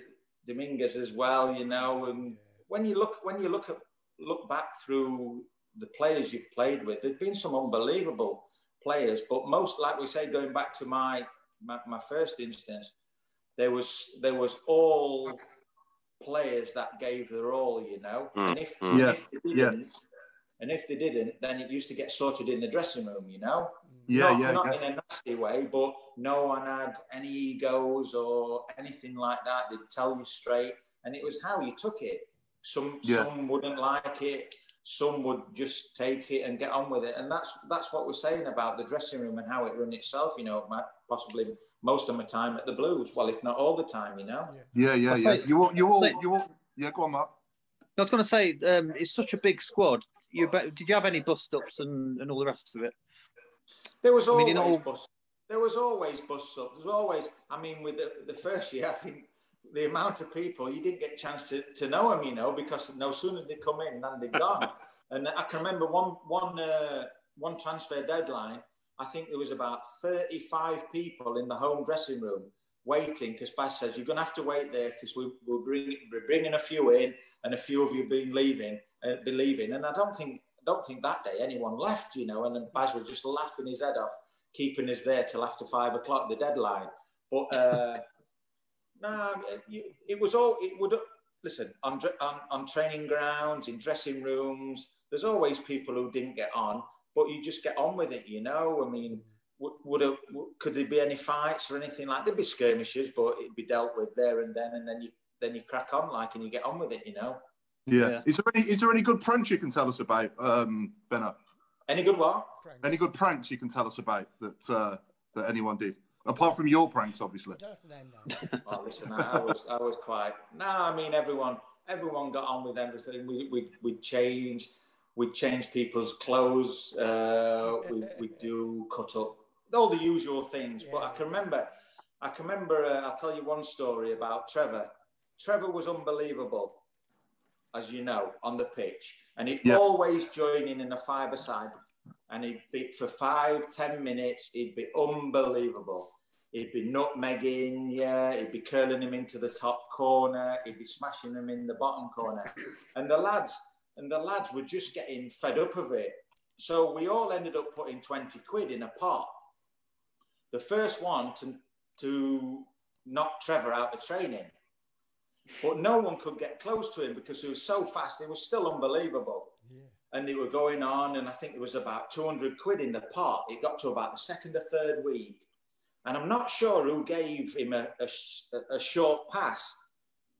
Dominguez as well, you know. And when you look when you look at look back through the players you've played with, there's been some unbelievable players, but most, like we say, going back to my my, my first instance, there was there was all players that gave their all, you know. Mm, And if, mm. Yeah, if they didn't, and if they didn't, then it used to get sorted in the dressing room, you know Yeah, not, yeah, not yeah. in a nasty way, but no one had any egos or anything like that. They'd tell you straight, and it was how you took it. Some Yeah. some wouldn't like it, some would just take it and get on with it, and that's that's what we're saying about the dressing room and how it run itself. You know, my, possibly most of my time at the Blues, well, if not all the time, you know. Yeah, yeah, I'll yeah. say- You all, you all, say- you all. Yeah, go on, Mark. I was going to say, um, it's such a big squad. You did you have any bust ups and, and all the rest of it? There was I always mean, all- bus. There was always bus up. There was always. I mean, with the, the first year, I think the amount of people you didn't get a chance to, to know them, you know, because no sooner they come in than they're gone. and I can remember one one uh, one transfer deadline. I think there was about thirty five people in the home dressing room waiting because Baz says you're going to have to wait there because we, we're, bring, we're bringing a few in and a few of you have been leaving, uh, be leaving. And I don't think I don't think that day anyone left, you know. And then Baz was just laughing his head off, keeping us there till after five o'clock, the deadline. But uh, no, it, it was all. It would listen on, on on training grounds, in dressing rooms. There's always people who didn't get on, but you just get on with it, you know. I mean, would, would a, w- could there be any fights or anything like? There'd be skirmishes, but it'd be dealt with there and then, and then you then you crack on like and you get on with it, you know. Yeah. Yeah. Is there any is there any good pranks you can tell us about, um, Benno? Any good what? Pranks. Any good pranks you can tell us about that uh, that anyone did, apart from your pranks, obviously. I don't have to name names. Oh, listen, I, I was I was quite. No, I mean everyone everyone got on with everything. We we we change. We change people's clothes. Uh, we we do cut up all the usual things. But I can remember, I can remember. Uh, I'll tell you one story about Trevor. Trevor was unbelievable, as you know, on the pitch, and he'd Yeah. always join in in a five-a-side, and he'd be for five, ten minutes. He'd be unbelievable. He'd be nutmegging, yeah. He'd be curling him into the top corner. He'd be smashing him in the bottom corner, and the lads and the lads were just getting fed up of it. so we all ended up putting 20 quid in a pot. The first one to, to knock Trevor out of training. But no one could get close to him because he was so fast. It was still unbelievable. Yeah. And they were going on, and I think there was about 200 quid in the pot. It got to about the second or third week. And I'm not sure who gave him a, a, a short pass.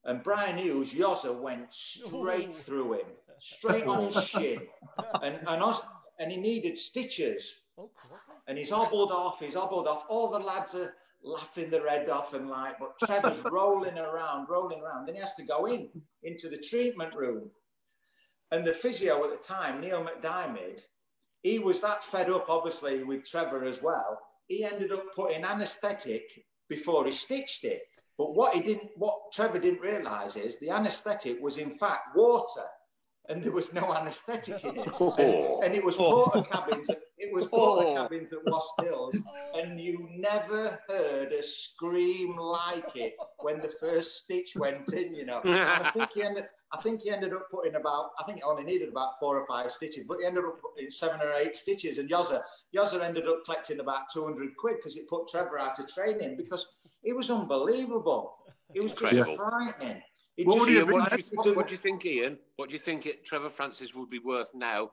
And Bryan Hughes, Yoza went straight Ooh. through him, straight on his shin. And, and, and he needed stitches. Oh, crikey. And he's hobbled off, he's hobbled off. All the lads are laughing their red off and like, but Trevor's rolling around, rolling around. Then he has to go in, into the treatment room. And the physio at the time, Neil McDiarmid, he was that fed up, obviously, with Trevor as well. He ended up putting anaesthetic before he stitched it. But what he didn't, what Trevor didn't realise is the anaesthetic was in fact water, and there was no anaesthetic in it, and, and it was oh. Portakabins. It was porter Oh. cabins at Wast Hills, and you never heard a scream like it when the first stitch went in. You know, And I think he ended. I think he ended up putting about. I think he only needed about four or five stitches, but he ended up putting seven or eight stitches. And Yoza, Yoza ended up collecting about two hundred quid because it put Trevor out of training because it was unbelievable. It was just frightening. What just- would he Ian, what, do you what do you think, Ian? What do you think it, Trevor Francis would be worth now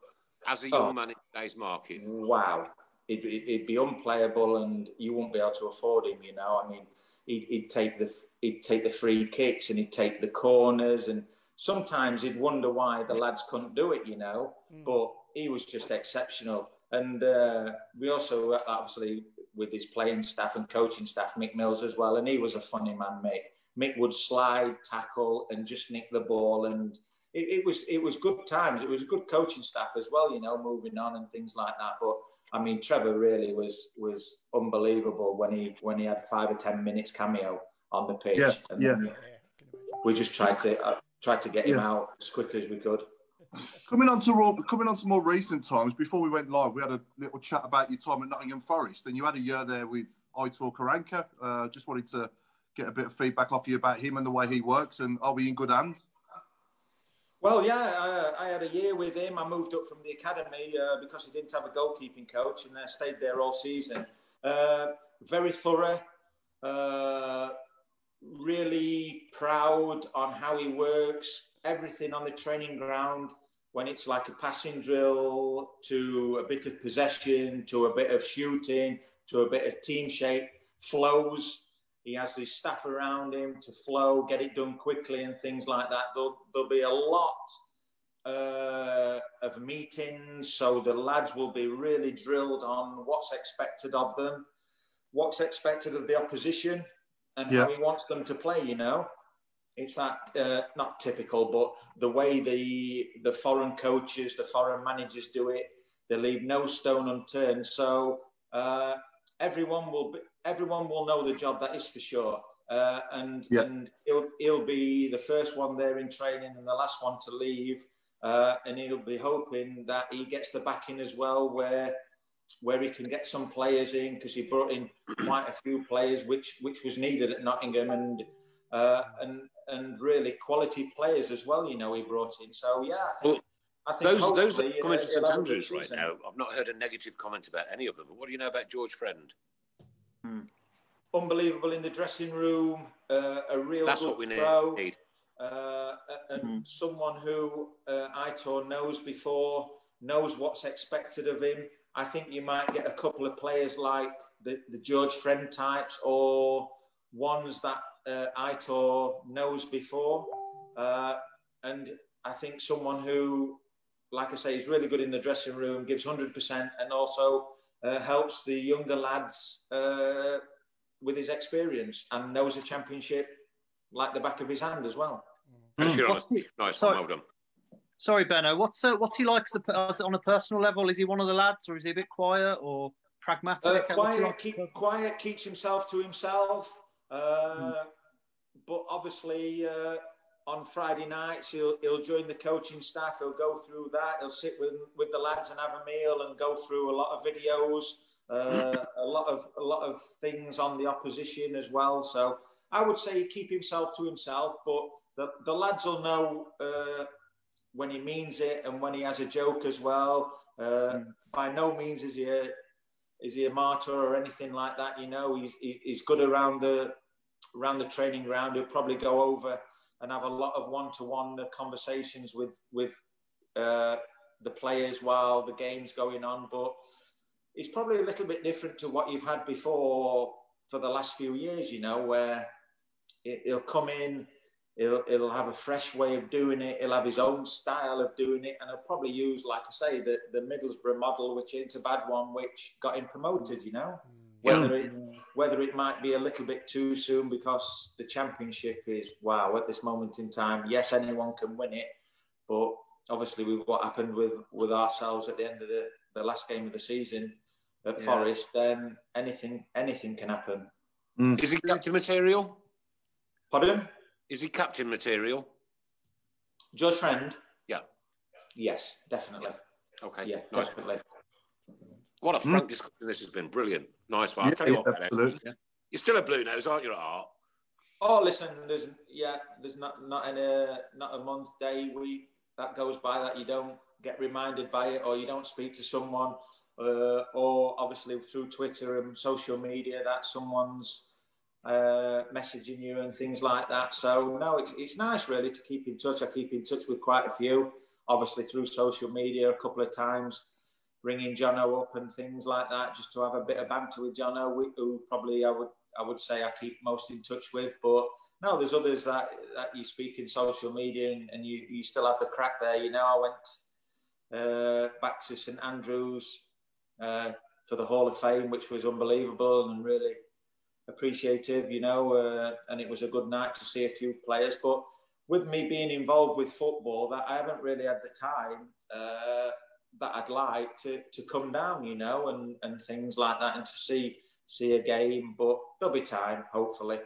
as a young Oh. man in today's market? wow, it'd, be- it'd be unplayable, and you wouldn't be able to afford him. You know, I mean, he'd, he'd take the he'd take the free kicks and he'd take the corners, and sometimes he'd wonder why the lads couldn't do it. You know, but he was just exceptional. And uh, we also uh, obviously with his playing staff and coaching staff, Mick Mills as well, and he was a funny man, Mick. Mick would slide, tackle, and just nick the ball, and it, it was it was good times. It was good coaching staff as well, you know, moving on and things like that. But I mean, Trevor really was was unbelievable when he when he had five or ten minutes cameo on the pitch. Yeah, and yeah. Yeah, I can imagine. we just tried to uh, tried to get him Yeah. out as quickly as we could. Coming on to raw, coming on to more recent times, before we went live, we had a little chat about your time at Nottingham Forest, and you had a year there with Aitor Karanka. Uh, just wanted to get a bit of feedback off you about him and the way he works, and are we in good hands? Well, yeah, I, I had a year with him. I moved up from the academy uh, because he didn't have a goalkeeping coach, and I stayed there all season. Uh, very thorough, uh, really proud on how he works. Everything on the training ground, when it's like a passing drill, to a bit of possession, to a bit of shooting, to a bit of team shape, flows. He has his staff around him to flow, get it done quickly, and things like that. There'll, there'll be a lot uh, of meetings, so the lads will be really drilled on what's expected of them, what's expected of the opposition, and Yeah. how he wants them to play. You know, it's that uh, not typical, but the way the the foreign coaches, the foreign managers do it, they leave no stone unturned. So uh, everyone will be, everyone will know the job. That is for sure. Uh, and Yeah. and he'll he'll be the first one there in training and the last one to leave. Uh, and he'll be hoping that he gets the backing as well, where where he can get some players in because he brought in quite a few players, which which was needed at Nottingham, and uh, and and really quality players as well. You know, he brought in. So yeah, I think, Well, I think Those, those hopefully, that come uh, into St have a good Andrews right now, I've not heard a negative comment about any of them. But what do you know about George Friend? Unbelievable in the dressing room, uh, a real That's good what we need. pro. uh, and Mm. someone who uh, Aitor knows before, knows what's expected of him. I think you might get a couple of players like the, the George Friend types or ones that uh, Aitor knows before. Uh, and I think someone who, like I say, is really good in the dressing room, gives 100%, and also uh, helps the younger lads uh, with his experience and knows the championship like the back of his hand as well. If you're What's honest, he- nice sorry. one, well done. Sorry, Benno. What's uh, what's he like as a, as on a personal level? Is he one of the lads, or is he a bit quiet or pragmatic? Uh, quiet, like? keep, quiet, keeps himself to himself. Uh, But obviously, uh, on Friday nights, he'll, he'll join the coaching staff. He'll go through that. He'll sit with, with the lads and have a meal and go through a lot of videos, uh, a lot of a lot of things on the opposition as well. So I would say keep himself to himself, but the, the lads will know uh, when he means it and when he has a joke as well. Uh, by no means is he a is he a martyr or anything like that. You know, he's he, he's good around the around the training ground. He'll probably go over and have a lot of one to one conversations with with uh, the players while the game's going on. But it's probably a little bit different to what you've had before for the last few years. You know, where it, he'll come in. He'll, he'll have a fresh way of doing it. He'll have his own style of doing it, and he'll probably use, like I say, the, the Middlesbrough model, which ain't a bad one, which got him promoted. You know, mm. whether it whether it might be a little bit too soon because the championship is wow at this moment in time. Yes, anyone can win it, but obviously with what happened with with ourselves at the end of the, the last game of the season at Yeah. Forest, then anything anything can happen. Mm. Is he captain material? Pardon, Is he captain material? George Friend? Yeah. Yes, definitely. Okay. Yeah, nice. definitely. What a hmm. frank discussion this has been. Brilliant. Nice one. I'll tell you what, Benno, absolutely. you're still a blue nose, aren't you, at heart? Oh, listen, there's yeah, there's not not in a not a month, day, week that goes by that you don't get reminded by it, or you don't speak to someone, uh, or obviously through Twitter and social media that someone's uh, messaging you and things like that. So no, it's it's nice really to keep in touch. I keep in touch with quite a few, obviously through social media a couple of times. Ringing Jono up and things like that, just to have a bit of banter with Jono, who- who probably I would I would say I keep most in touch with. But no, there's others that, that you speak in social media and, and you, you still have the crack there. You know, I went uh, back to St Andrews uh, for the Hall of Fame, which was unbelievable and really appreciative, you know, uh, and it was a good night to see a few players. But with me being involved with football, that I haven't really had the time uh, that I'd like to, to come down, you know, and, and things like that, and to see see a game. But there'll be time, hopefully.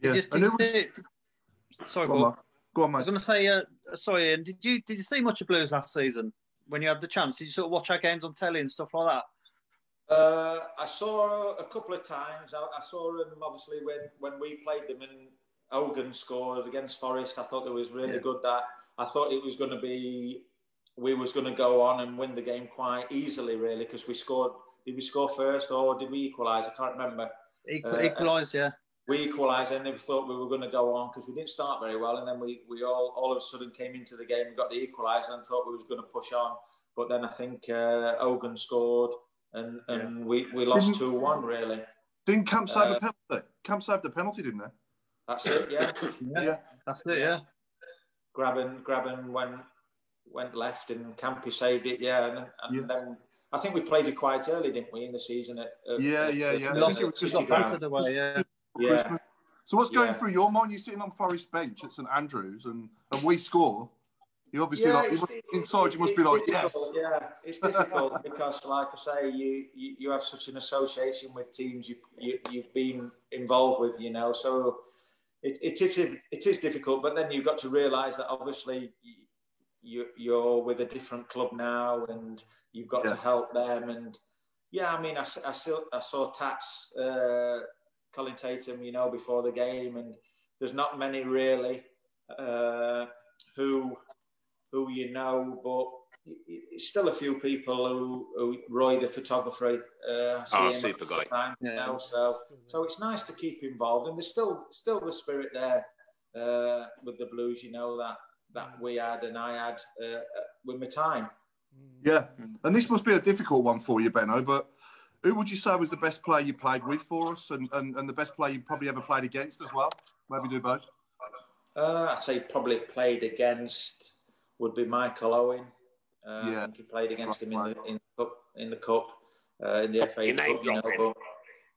Yeah. Did you- And did was- you sorry, Go on, Go on, I was going to say, uh, sorry, Ian, did you did you see much of Blues last season when you had the chance? Did you sort of watch our games on telly and stuff like that? Uh, I saw a couple of times. I, I saw them obviously when, when we played them and Hogan scored against Forest. I thought it was really Yeah. good. That I thought it was going to be we was going to go on and win the game quite easily, really, because we scored. Did we score first or did we equalise? I can't remember. Equal, Uh, equalised, yeah. We equalised and we thought we were going to go on because we didn't start very well, and then we, we all all of a sudden came into the game and got the equaliser and thought we was going to push on. But then I think uh, Hogan scored and, and we, we lost two one really. Didn't Camp save Uh, a penalty? Camp saved the penalty, didn't they? That's it, yeah. Yeah. That's it, yeah. Grabban, Grabban went went left, and Campy saved it, yeah. And, and Yeah. then I think we played it quite early, didn't we, in the season? At, at- Yeah, yeah, yeah. at I lost, think it was we just got City battered away, yeah. Yeah, Christmas. So what's going Yeah. through your mind? You're sitting on Forest bench at St Andrews, and, and we score. You obviously Yeah, like it's- you- it's- inside. You must be like, yes. Yeah, it's difficult because, like I say, you, you you have such an association with teams you, you you've been involved with, you know. So it, it is it is difficult, but then you've got to realise that obviously you you're with a different club now, and you've got Yeah. to help them. And yeah, I mean, I, s- I still I saw Tats, uh, Colin Tattum, you know, before the game, and there's not many really uh, who who you know, but it's still a few people who, who Roy the photographer. Uh, see Oh, super guy. time Yeah. now, so so it's nice to keep involved, and there's still still the spirit there uh, with the Blues. You know that that we had and I had uh, with my time. Yeah, and this must be a difficult one for you, Benno. But who would you say was the best player you played with for us, and, and, and the best player you probably ever played against as well? Maybe do both. Uh, I say probably played against would be Michael Owen. Uh, Yeah. I think he played against him in the in the cup in the cup uh, in the FA Your name Cup. You know, dropping. but,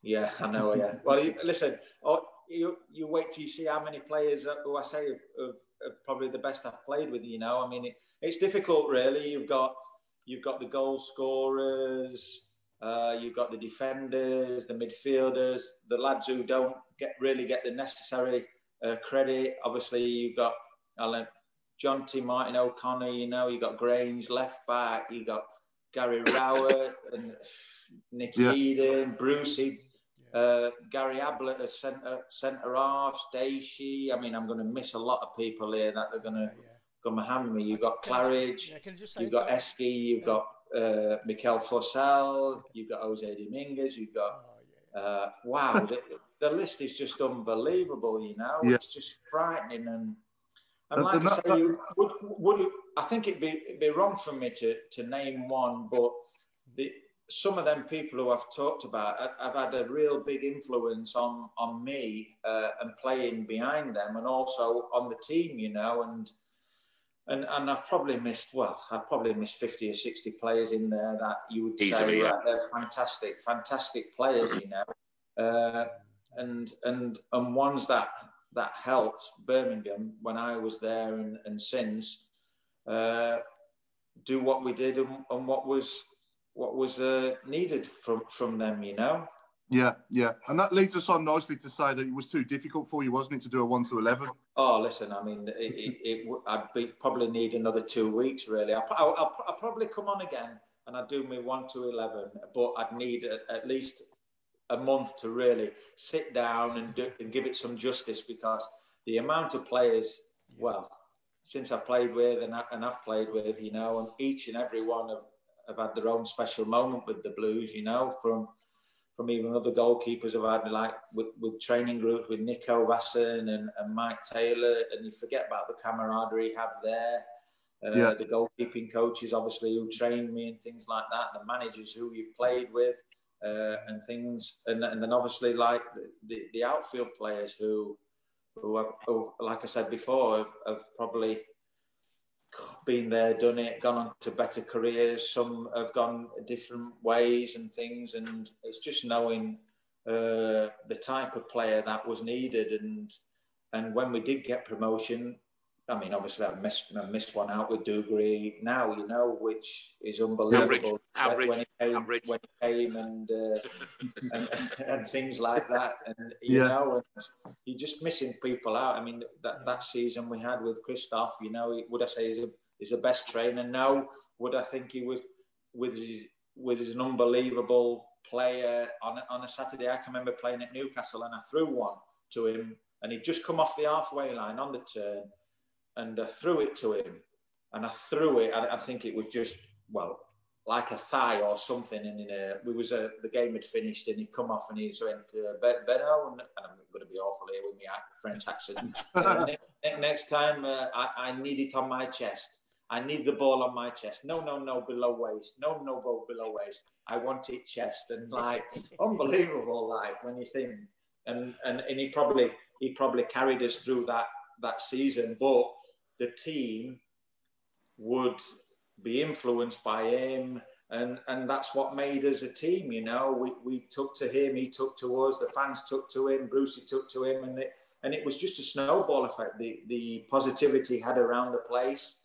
yeah, I know. Yeah. Well, you, listen. Oh, you you wait till you see how many players who I say have, have, have probably the best I've played with. You know, I mean, it, it's difficult really. You've got you've got the goal scorers. Uh, you've got the defenders, the midfielders, the lads who don't get really get the necessary uh, credit. Obviously, you've got Alan, John T. Martin O'Connor, you know, you've got Grainger left back, you got Gary Rowett and Nicky Yeah. Eaden, Brucey, uh, Gary Ablett as centre centre half, Stacey. I mean, I'm going to miss a lot of people here that they're going to Yeah. come and hammer me. You've got Claridge, Yeah, can I just say you've got that- Esky, you've got uh, Mikael Forssell, you've got Jose Dominguez, you've got Oh, uh, wow, the, the list is just unbelievable. You know, Yeah. it's just frightening and. And And like I that- you- would, would you- I think it'd be, it'd be wrong for me to, to name one, but the, some of them people who I've talked about ha- have had a real big influence on on me uh, and playing behind them, and also on the team. You know, and and and I've probably missed well, I've probably missed fifty or sixty players in there that you would Easily, say yeah. right, they're fantastic, fantastic players. You know, uh, and and and ones that that helped Birmingham when I was there and, and since uh, do what we did and, and what was what was uh, needed from from them. You know. Yeah, yeah. And that leads us on nicely to say that it was too difficult for you, wasn't it, to do a 1 to 11? Oh, listen, I mean, it, it, it, w- I'd be, probably need another two weeks, really. I'll, I'll, I'll, I'll probably come on again and I'd do me 1 to 11, but I'd need at, at least a month to really sit down and, do, and give it some justice because the amount of players, well, since I've played with and, I, and I've played with, you know, and each and every one have, have had their own special moment with the Blues, you know, from from even other goalkeepers I've had, like with, with training groups with Nico Vaesen and, and Maik Taylor, and you forget about the camaraderie you have there. Uh, Yeah. The goalkeeping coaches, obviously, who trained me and things like that. The managers who you've played with uh, and things, and, and then obviously like the, the, the outfield players who, who have, who, like I said before, have, have probably been there, done it, gone on to better careers. Some have gone different ways and things, and it's just knowing uh, the type of player that was needed. And and when we did get promotion, I mean, obviously I've missed, I missed one out with Dugarry now, you know, which is unbelievable. Average, when when he came and, uh, and and things like that, and you Yeah. know, and you're just missing people out. I mean, that, that season we had with Christophe, you know, would I say he's a, he's the best trainer? No. Would I think he was with his with his an unbelievable player on a, on a Saturday? I can remember playing at Newcastle and I threw one to him, and he'd just come off the halfway line on the turn, and I threw it to him, and I threw it. I, I think it was just well. Like a thigh or something, and in a, we was a, the game had finished, and he come off and he went uh, Ben- Benno, and, and I'm going to be awful here with my French accent. Uh, next, next time, uh, I, I need it on my chest. I need the ball on my chest. No, no, no, below waist. No, no, ball below waist. I want it chest. And like, unbelievable, like when you think, and and and he probably he probably carried us through that that season, but the team would be influenced by him. And, and that's what made us a team, you know. We, we took to him, he took to us, the fans took to him, Brucey took to him, and it, and it was just a snowball effect. The the positivity he had around the place,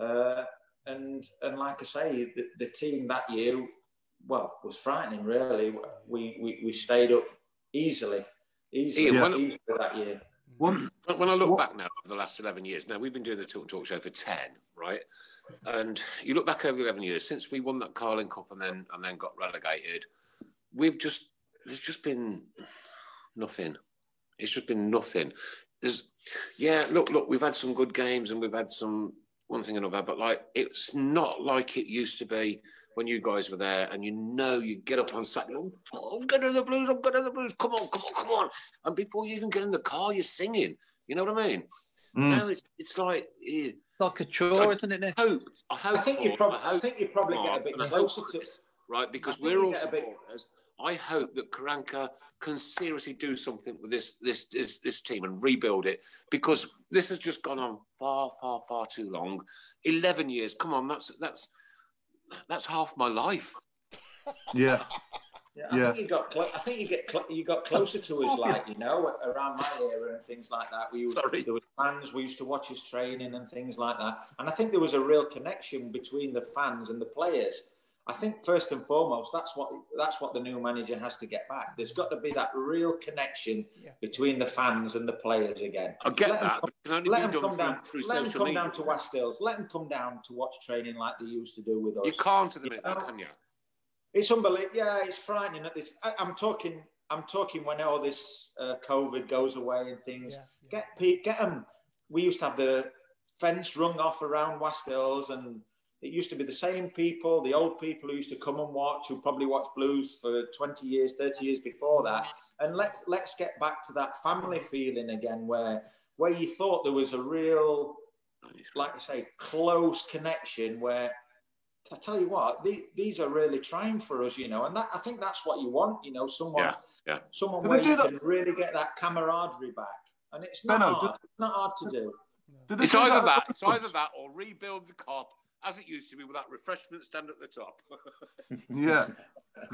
uh, and and like I say, the, the team that year, well, was frightening. Really, we we, we stayed up easily, easily, Yeah. when- easily that year. One, When when I look What- back now over the last 11 years, now we've been doing the Talk Talk show for 10, right? And you look back over the 11 years since we won that Carling Cup and then and then got relegated, we've just, there's just been nothing. It's just been nothing. There's, yeah, look, look, we've had some good games and we've had some one thing and another, but like it's not like it used to be when you guys were there and you know you get up on Saturday, oh, I'm going to the Blues, I'm going to the Blues, come on, come on, come on. And before you even get in the car, you're singing. You know what I mean? Mm. Now it's, it's like, eh, Like a chore, isn't it, Nick? I hope, I hope, I think you probably, I I think you probably for get a bit and I hope closer to. Chris, right? Because we're all get a bit- supporters. I hope that Karanka can seriously do something with this, this this this team and rebuild it because this has just gone on far, far, far too long. Eleven years. Come on, that's that's that's half my life. yeah, Yeah, I Yeah. think you got. Cl- I think you get. Cl- you got closer to us, like you know, around my era and things like that. We used, Sorry. there were fans. We used to watch his training and things like that. And I think there was a real connection between the fans and the players. I think first and foremost, that's what that's what the new manager has to get back. There's got to be that real connection Yeah. between the fans and the players again. I get Let 'em that, come- but it can only Let them done come through, down. through Let them social come media. down to Wast Hills. Let them come down to watch training like they used to do with us. You can't at the minute, You though, know? can you? It's unbelievable. Yeah, it's frightening at this. I, I'm talking. I'm talking when all this uh, COVID goes away and things. Yeah, yeah. Get get them. We used to have the fence rung off around Wast Hills, and it used to be the same people, the old people who used to come and watch, who probably watched blues for 20 years, 30 years before that. And let's let's get back to that family feeling again, where where you thought there was a real, like I say, close connection. Where I tell you what, the, these are really trying for us, you know, and that I think that's what you want, you know, someone, Yeah, yeah. someone where you do can really get that camaraderie back, and it's not Benno, hard. It's not hard to do. Did It's either at that, it's either that, or rebuild the Kop as it used to be with that refreshment stand at the top. Yeah.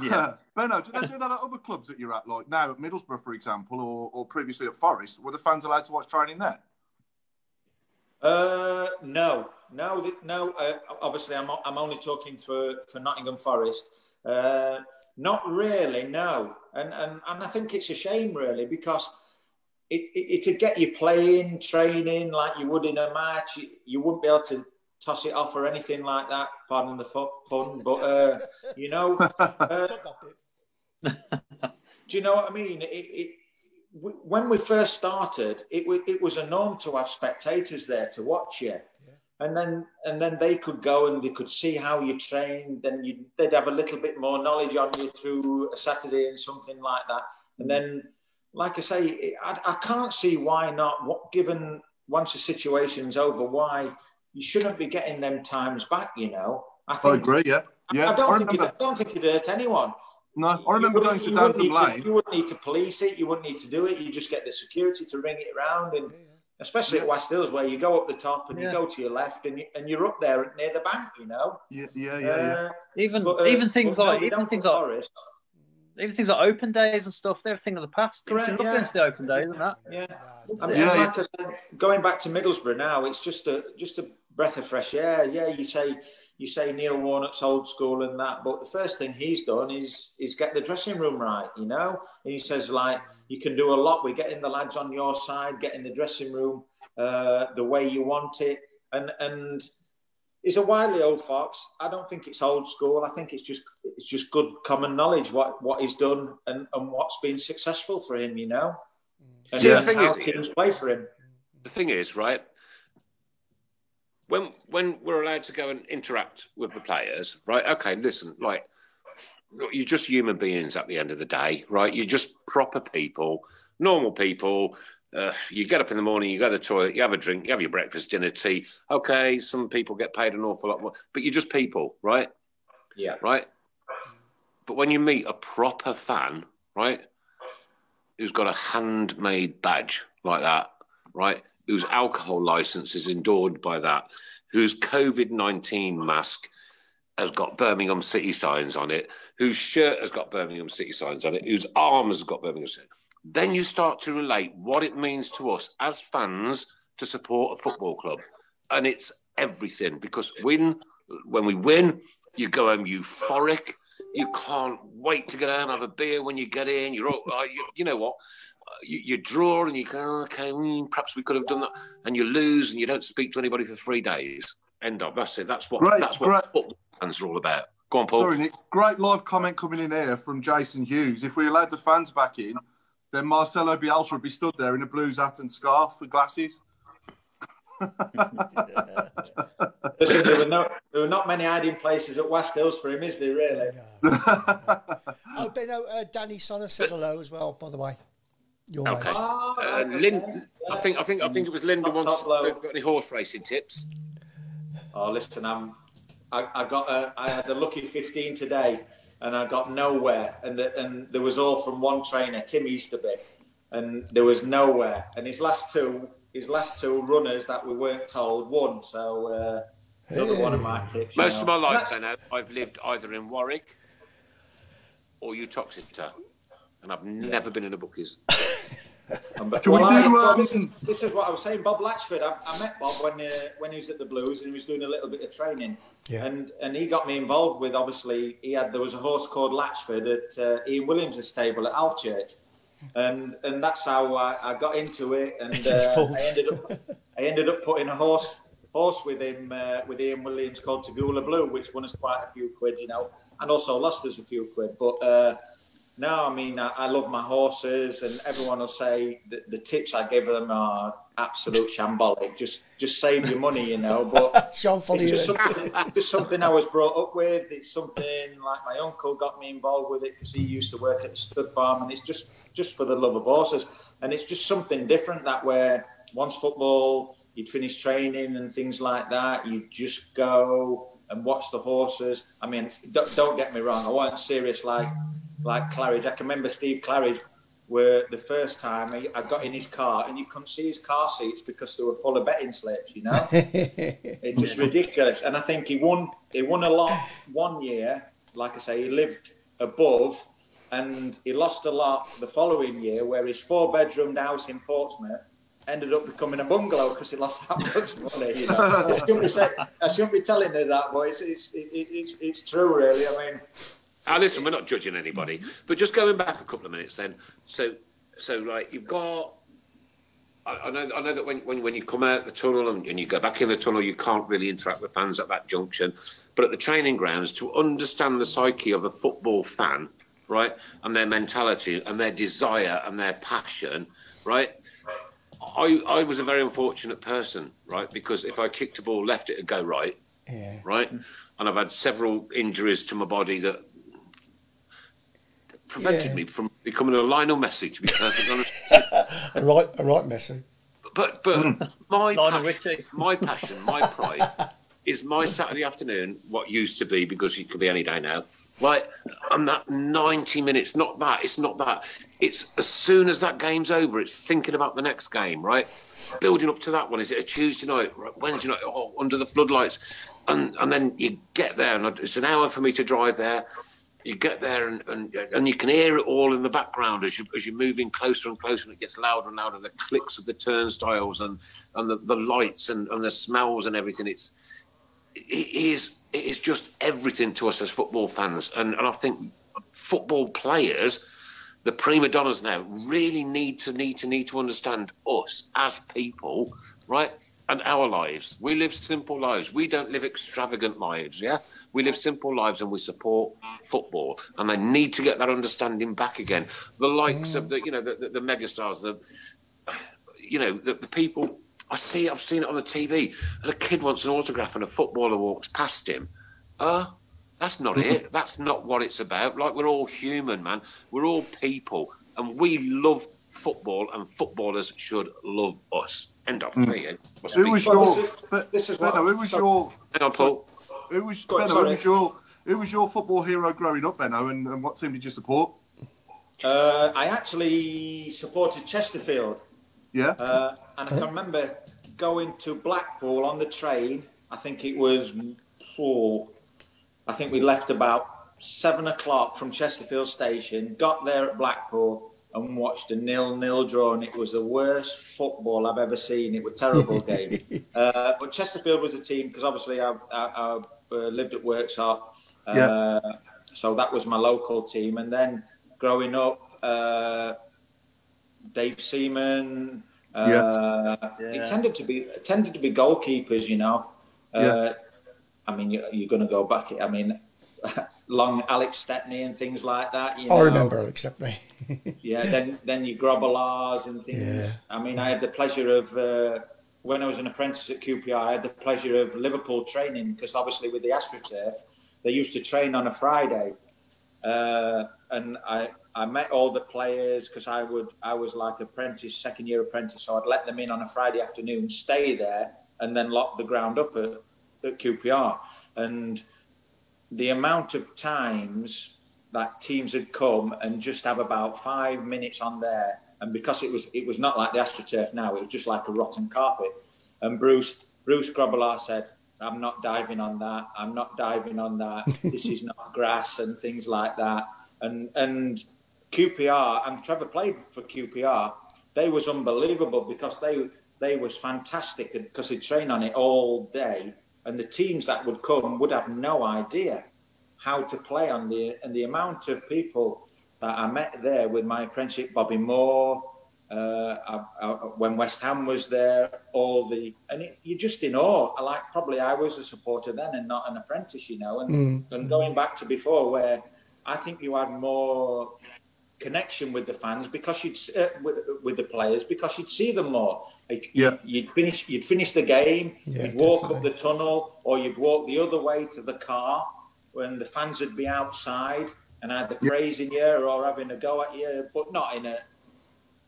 Yeah. Benno, do they do that at other clubs that you're at, like now at Middlesbrough, for example, or, or previously at Forest? Were the fans allowed to watch training there? Uh, no, no, no. Uh, obviously, I'm, I'm only talking for, for Nottingham Forest. Uh, not really, no. And, and and I think it's a shame, really, because it, it it'd get you playing, training like you would in a match. You, you wouldn't be able to toss it off or anything like that. Pardon the pun, but uh, you know, uh, Cut that bit. do you know what I mean? It, it, w- when we first started, it, wa- it was a norm to have spectators there to watch you. And then, and then they could go and they could see how you trained. Then you, they'd have a little bit more knowledge on you through a Saturday and something like that. And then, like I say, I, I can't see why not. What given once the situation's over, why you shouldn't be getting them times back. You know, I I agree, yeah. Yeah, I I, don't think it. I don't think it hurt anyone. No, I remember going to you wouldn't Danton to- Lane. You wouldn't need to police it. You wouldn't need to do it. You just get the security to ring it around, and especially at Wast Hills, where you go up the top and you go to your left, and, you, and you're up there near the bank. You know. Yeah, yeah, yeah. yeah. Uh, Even but, uh, even things but no, like even things for like Forest. even things like open days and stuff. They're a thing of the past. Correct, Correct. Look yeah. into the open days and that. Yeah. Loved I mean, Yeah, like going back to Middlesbrough now, it's just a just a breath of fresh air. Yeah, you say you say Neil Warnock's old school and that, but the first thing he's done is is get the dressing room right, you know. And he says like you can do a lot with getting the lads on your side, getting the dressing room uh, the way you want it, and and. He's a wily old fox. I don't think it's old school. I think it's just it's just good common knowledge what what he's done and, and what's been successful for him, you know. And, See, the and thing how is, teams play for him. the thing is, right? When when we're allowed to go and interact with the players, right? Okay, listen, like you're just human beings at the end of the day, right? You're just proper people, normal people. Uh, you get up in the morning, you go to the toilet, you have a drink, you have your breakfast, dinner, tea. Okay, some people get paid an awful lot more, but you're just people, right? Yeah. right? But when you meet a proper fan, right, who's got a handmade badge like that, right, whose alcohol license is endorsed by that, whose COVID 19 mask has got Birmingham City signs on it, whose shirt has got Birmingham City signs on it, whose arm has got Birmingham City. Then you start to relate what it means to us as fans to support a football club. And it's everything because win, when we win, you go home euphoric. You can't wait to get home, and have a beer when you get in. You're, all, uh, you, you know what? Uh, You, you draw and you go, okay, mm, perhaps we could have done that. And you lose and you don't speak to anybody for three days. End of. That's it. That's what. Great, that's what great. football fans are all about. Go on, Paul. Sorry, Nick. Great live comment coming in here from Jason Hughes. If we allowed the fans back in, then Marcelo Bielsa would be stood there in a blues hat and scarf with glasses. Listen, there were no, there were not many hiding places at Wast Hills for him, is there? Really? Oh, Benno, uh, Danny Sonner said hello as well, by the way. Your Okay. mate. Oh, Uh, Lynn, I think I think I think it was Linda Top- wants. top low. Got any horse racing tips? Oh, listen, I'm, I, I got, a, I had a lucky 15 today, and I got nowhere, and the, and there was all from one trainer, Tim Easterby, and there was nowhere, and his last two, his last two runners that we weren't told won, so uh, another one of my tips. Most know. of my life, And then, I've lived either in Warwick or Uttoxeter, and I've never been in the bookies. And, but, Shall we well, I- do, well, this, is, this is what I was saying. Bob Latchford. I, I met Bob when uh, when he was at the Blues and he was doing a little bit of training. Yeah. And and he got me involved with. Obviously, he had there was a horse called Latchford at uh, Ian Williams' stable at Alvechurch, and and that's how I, I got into it. And It's his uh, fault. I ended up I ended up putting a horse horse with him uh, with Ian Williams called Tagula Blue, which won us quite a few quid, you know, and also lost us a few quid. But uh, no, I mean, I, I love my horses, and everyone will say that the tips I give them are absolute shambolic. Just, just save your money, you know. But Sean it's just something, just something I was brought up with. It's something like my uncle got me involved with it because he used to work at the stud farm, and it's just, just for the love of horses. And it's just something different that where once football, you'd finish training and things like that, you just go and watch the horses. I mean, don't, don't get me wrong, I wasn't serious like like Claridge. I can remember Steve Claridge where the first time I, I got in his car and you couldn't see his car seats because they were full of betting slips, you know? it's just ridiculous. And I think he won he won a lot one year. Like I say, he lived above and he lost a lot the following year where his four bedroomed house in Portsmouth ended up becoming a bungalow because he lost that much money. You know, I shouldn't be, I shouldn't be telling her that, but it's it's, it, it, it's it's true, really. I mean, Ah, listen, we're not judging anybody, but just going back a couple of minutes then. So, so like you've got. I, I know, I know that when, when, when you come out the tunnel and, and you go back in the tunnel, you can't really interact with fans at that junction. But at the training grounds, to understand the psyche of a football fan, right, and their mentality and their desire and their passion, right. I, I was a very unfortunate person, right, because if I kicked a ball left, it'd go right yeah. right? And I've had several injuries to my body that prevented Yeah. me from becoming a Lionel Messi, to be perfectly honest. A right, a right Messi. But but hmm. my Lionel passion, my passion, my pride is my Saturday afternoon, what used to be because it could be any day now. Like and that ninety minutes, not that, it's not that. It's as soon as that game's over, it's thinking about the next game, right? Building up to that one. Is it a Tuesday night, right, Wednesday night, oh, under the floodlights? And and then you get there, and it's an hour for me to drive there. You get there and, and and you can hear it all in the background as you as you're moving closer and closer, and it gets louder and louder. The clicks of the turnstiles and and the, the lights and, and the smells and everything. It's it is it is just everything to us as football fans, and and I think football players, the prima donnas now, really need to need to need to understand us as people, right? And our lives. We live simple lives. We don't live extravagant lives. Yeah, we live simple lives, and we support football. And they need to get that understanding back again. The likes of the you know the the, the megastars, the you know the, the people I see I've seen it on the TV and a kid wants an autograph and a footballer walks past him. Uh that's not it. That's not what it's about. Like we're all human, man. We're all people and we love football and footballers should love us. End of. There you go. Who was your? this is- Be- this is Benno, who was your? Hang on, Paul. Who was Go on, Benno? Who was your? Who was your football hero growing up, Benno? And, and what team did you support? uh, I actually supported Chesterfield. Yeah. Uh, and I can remember going to Blackpool on the train. I think it was, oh, I think we left about seven o'clock from Chesterfield Station, got there at Blackpool and watched a nil-nil draw, and it was the worst football I've ever seen. It was a terrible game. Uh, but Chesterfield was a team because obviously I, I, I uh, lived at Worksop, uh, Yeah. so that was my local team. And then growing up, uh, Dave Seaman. Uh, Yeah. It tended to be tended to be goalkeepers, you know. Uh, Yeah. I mean, you, you're going to go back. I mean, long Alex Stepney and things like that. You I remember, except me. Yeah, then then you Grobbelars and things. I mean, I had the pleasure of uh, when I was an apprentice at QPR. I had the pleasure of Liverpool training because obviously with the AstroTurf, they used to train on a Friday, uh, and I I met all the players because I would I was like apprentice, second year apprentice, so I'd let them in on a Friday afternoon, stay there, and then lock the ground up at, at QPR, and the amount of times that teams had come and just have about five minutes on there, and because it was it was not like the AstroTurf now, it was just like a rotten carpet. And Bruce Bruce Grobbelaar said, "I'm not diving on that. I'm not diving on that. this is not grass and things like that." And and QPR and Trevor played for QPR. They was unbelievable because they they was fantastic because they trained on it all day, and the teams that would come would have no idea how to play on the and the amount of people that I met there with my apprenticeship, Bobby Moore, uh, I, I, when West Ham was there, all the and it, you're just in awe. Like probably I was a supporter then and not an apprentice, you know. And Mm. and going back to before, where I think you had more connection with the fans because you'd uh, with, with the players because you'd see them more. Like Yeah. you'd, you'd finish you'd finish the game, Yeah, you'd walk up the tunnel, or you'd walk the other way to the car when the fans would be outside and either Yeah. praising you or having a go at you, but not in a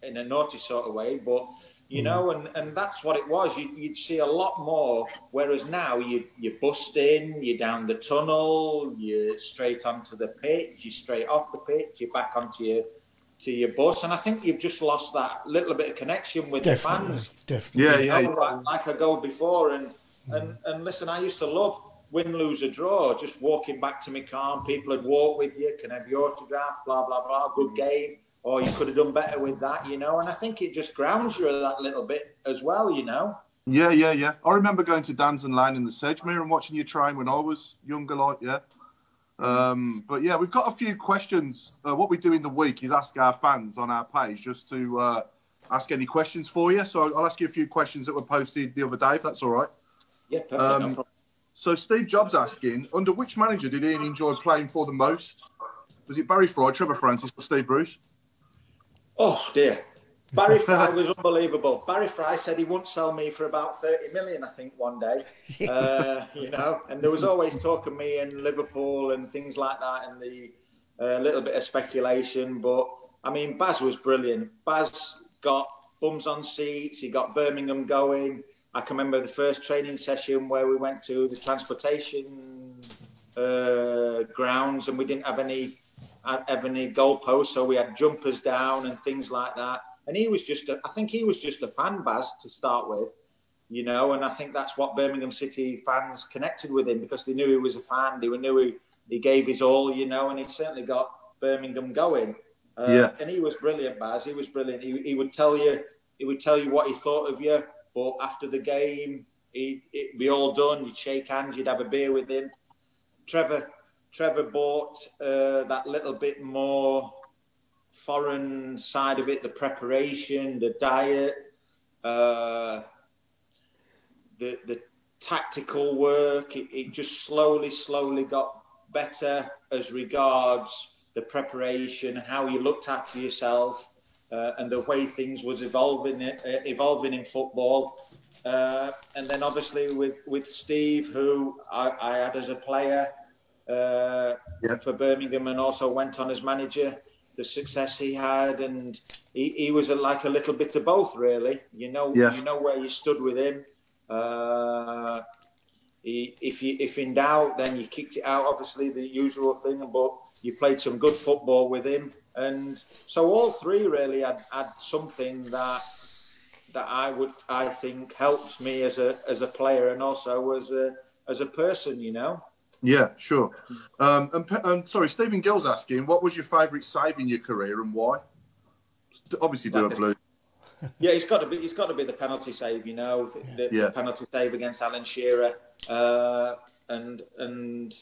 in a naughty sort of way, but you know, mm. and, and that's what it was. You, you'd see a lot more. Whereas now you you bust in, you're down the tunnel, you're straight onto the pitch, you're straight off the pitch, you're back onto your to your bus, and I think you've just lost that little bit of connection with Definitely, the fans. definitely. Yeah, You yeah, like, like I go before, and and mm. and listen, I used to love win, lose, or draw. Just walking back to my car, and people would walk with you, can have your autograph, blah blah blah. Good mm. game, or you could have done better with that, you know. And I think it just grounds you that little bit as well, you know. Yeah, yeah, yeah. I remember going to Damson Lane in the Sedgemere and watching you train when I was younger, like, yeah. Um, but yeah, we've got a few questions. Uh, what we do in the week is ask our fans on our page just to uh, ask any questions for you. So I'll ask you a few questions that were posted the other day, if that's all right. Yeah, perfect. Um, problem. So Steve Jobs asking, under which manager did Ian enjoy playing for the most? Was it Barry Fry, Trevor Francis, or Steve Bruce? Oh dear. Barry Fry was unbelievable. Barry Fry said he wouldn't sell me for about 30 million, I think, one day. Uh, you know, and there was always talk of me in Liverpool and things like that, and the uh, little bit of speculation. But I mean, Baz was brilliant. Baz got bums on seats, he got Birmingham going. I can remember the first training session where we went to the transportation uh, grounds and we didn't have any have any goalpost, so we had jumpers down and things like that. And he was just, a, I think he was just a fan baz to start with, you know. And I think that's what Birmingham City fans connected with him because they knew he was a fan. They knew he, he gave his all, you know, and he certainly got Birmingham going. Uh, Yeah. And he was brilliant, Baz. He was brilliant. He, he would tell you, he would tell you what he thought of you, but after the game, he, it'd be all done. You'd shake hands. You'd have a beer with him. Trevor Trevor bought uh, that little bit more foreign side of it, the preparation, the diet, uh, the the tactical work. It, it just slowly, slowly got better as regards the preparation, how you looked after yourself, uh, and the way things was evolving uh, evolving in football. Uh, and then obviously with with Steve, who I, I had as a player uh, Yeah. for Birmingham, and also went on as manager. The success he had, and he, he was a, like a little bit of both, really. You know, Yeah. you know where you stood with him. Uh, he, if you if in doubt, then you kicked it out. Obviously, the usual thing, but you played some good football with him, and so all three really had, had something that that I would I think helps me as a as a player and also as a as a person. You know. Yeah, sure. Um, and, um, sorry, Stephen Gill's asking, what was your favourite save in your career and why? Obviously, do a blue. Yeah, it's got to be. It's got to be the penalty save. You know, the, the, Yeah. the penalty save against Alan Shearer, uh, and and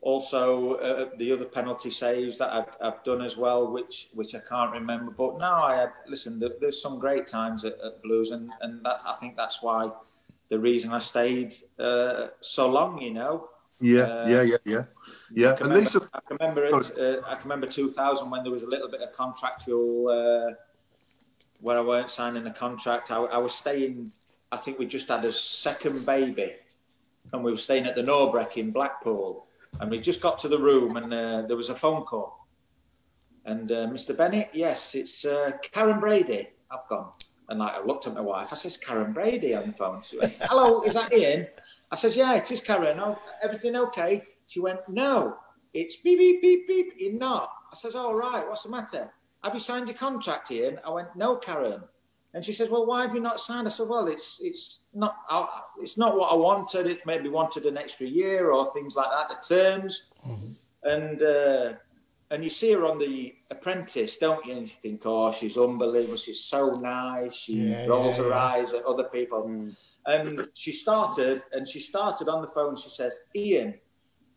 also uh, the other penalty saves that I've, I've done as well, which which I can't remember. But no, I had listen. There, there's some great times at, at Blues, and and that I think that's why the reason I stayed uh, so long. You know, Yeah, Uh, yeah, yeah, yeah. Yeah, I can and remember, Lisa, I can remember it. Uh, I can remember 2000 when there was a little bit of contractual uh, where I weren't signing a contract. I, I was staying. I think we just had a second baby, and we were staying at the Norbreck in Blackpool. And we just got to the room, and uh, there was a phone call. And uh, Mr. Bennett, yes, it's uh, Karren Brady. I've gone. And like, I looked at my wife. I says, Karren Brady on the phone. She went, Hello, is that Ian? I says, Yeah, it is Karren. Oh, everything okay? She went, No, it's beep, beep, beep, beep. You're not. I says, All right, what's the matter? Have you signed your contract, Ian? I went, No, Karren. And she says, "Well, why have you not signed?" I said, "Well, it's it's not it's not what I wanted. It maybe wanted an extra year or things like that. The terms, and uh, and you see her on the Apprentice, don't you? And you think, "Oh, she's unbelievable. She's so nice. She Yeah, rolls yeah, her yeah. eyes at other people." And she started, and she started on the phone. She says, "Ian,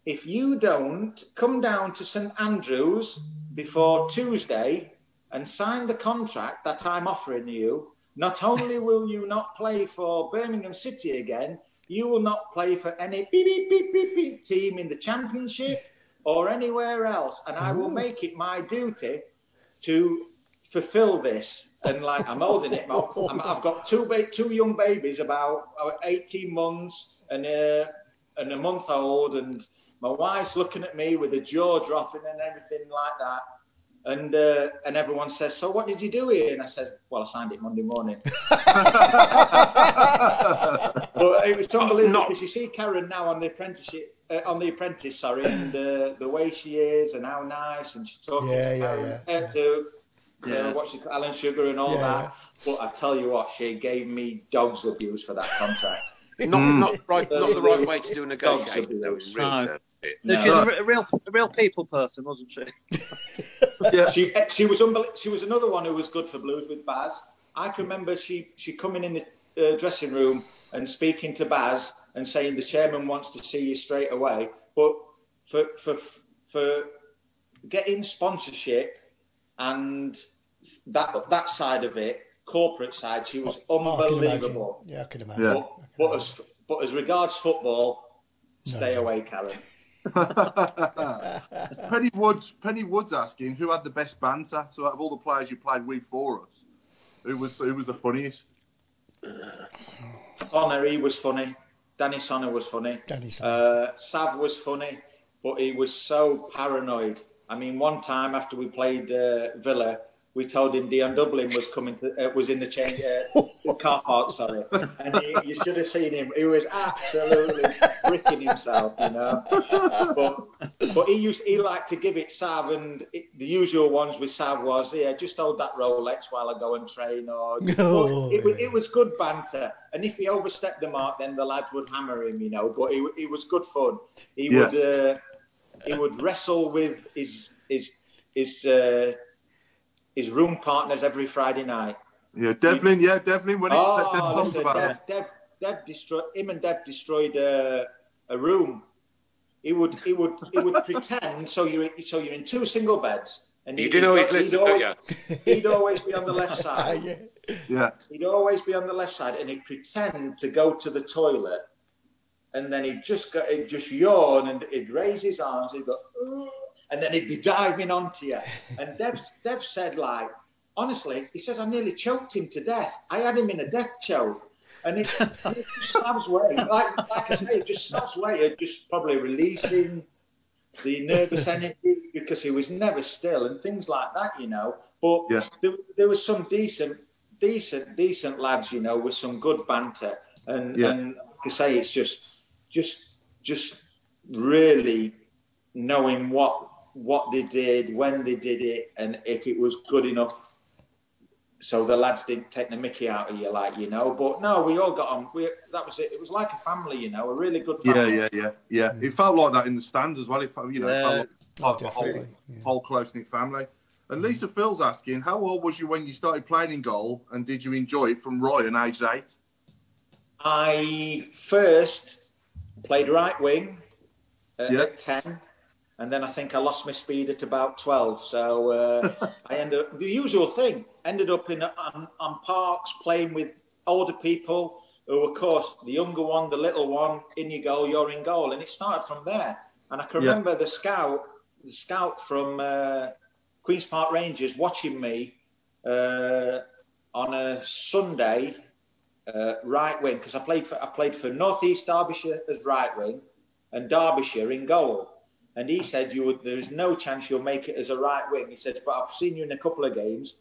if you don't come down to St Andrews before Tuesday and sign the contract that I'm offering you, not only will you not play for Birmingham City again, you will not play for any beep, beep, beep, beep, beep team in the Championship or anywhere else. And I will make it my duty to fulfill this. And like I'm holding it, my- I'm, I've got two ba- two young babies, about uh, 18 months and a, and a month old, and my wife's looking at me with a jaw dropping and everything like that. And uh, and everyone says, "So what did you do here?" And I said, "Well, I signed it Monday morning." but it was unbelievable not- because you see Karren now on the apprenticeship, uh, on the apprentice, sorry, and uh, the way she is and how nice, and she's talking Yeah, to, yeah, Karren, yeah. uh, to uh, Yeah. what she, Alan Sugar and all Yeah, that. But I tell you what, she gave me dogs abuse for that contract. Not, Mm. not right, not the right way to do a negotiation. Though, in real No. terms. No, No. She's a, a real, a real people person, wasn't she? yeah. she she was unbel- she was another one who was good for blues with Baz. I can remember she she coming in the uh, dressing room and speaking to Baz and saying the chairman wants to see you straight away. But for for for getting sponsorship and that that side of it, corporate side, she was Oh, I unbelievable. Yeah, I can imagine. Yeah. I But, can but imagine. as but as regards football, stay No. away, Karren. Penny Woods. Penny Woods asking who had the best banter. So out of all the players you played with for us, who was who was the funniest? Sonner, he was funny. Danny Sonner was funny. Danny Sonner. Uh, Sav was funny, but he was so paranoid. I mean, one time after we played uh, Villa, we told him Dion Dublin was coming to, uh, was in the change uh, the car park, sorry, and he, you should have seen him. He was absolutely freaking himself, you know. But but he used he liked to give it Sav, and it, the usual ones with Sav was, yeah, just hold that Rolex while I go and train, or Oh, it, was, it was good banter. And if he overstepped the mark, then the lads would hammer him, you know. But it, it was good fun. He Yeah. would uh, he would wrestle with his his his uh, his room partners every Friday night. Yeah, Devlin. Yeah, Devlin. When it Oh, Dev talks about Dev, it. Dev, Dev destroyed him and Dev destroyed a, a room. He would he would he would pretend so you so you're in two single beds. And You he'd- do know he's listening, don't you? He'd always be on the left side. yeah. Yeah, He'd always be on the left side, and he'd pretend to go to the toilet, and then he'd just go, he'd just yawn, and he'd raise his arms, he'd go, and then he'd be diving onto you. And Dev, Dev said, like, honestly, he says, I nearly choked him to death. I had him in a death choke. And it, it just Sav's way, like, like I say, just Sav's way of just probably releasing the nervous energy because he was never still and things like that, you know. But Yeah. there, there was some decent, decent, decent lads, you know, with some good banter. And, Yeah. and like I say, it's just, just, just really knowing what what they did, when they did it, and if it was good enough. So the lads didn't take the Mickey out of you, like you know. But no, we all got on. We that was it. It was like a family, you know, a really good yeah, family. yeah, yeah, yeah. Yeah. It felt like that in the stands as well. It felt, you know, it felt Yeah. like Oh, part of the whole, definitely. Yeah. whole close knit family. And Lisa Phil's asking, how old was you when you started playing in goal, and did you enjoy it from Ryan, aged eight? I first played right wing at, Yeah. at 10, and then I think I lost my speed at about 12. So uh, I ended up, the usual thing, ended up in on, on parks playing with older people who, of course, the younger one, the little one, in your goal, you're in goal. And it started from there. And I can Yeah. remember the scout, the scout from uh, Queen's Park Rangers watching me uh, on a Sunday uh, right wing because I played for I played for Northeast Derbyshire as right wing and Derbyshire in goal. And he said you would there's no chance you'll make it as a right wing. He said, but I've seen you in a couple of games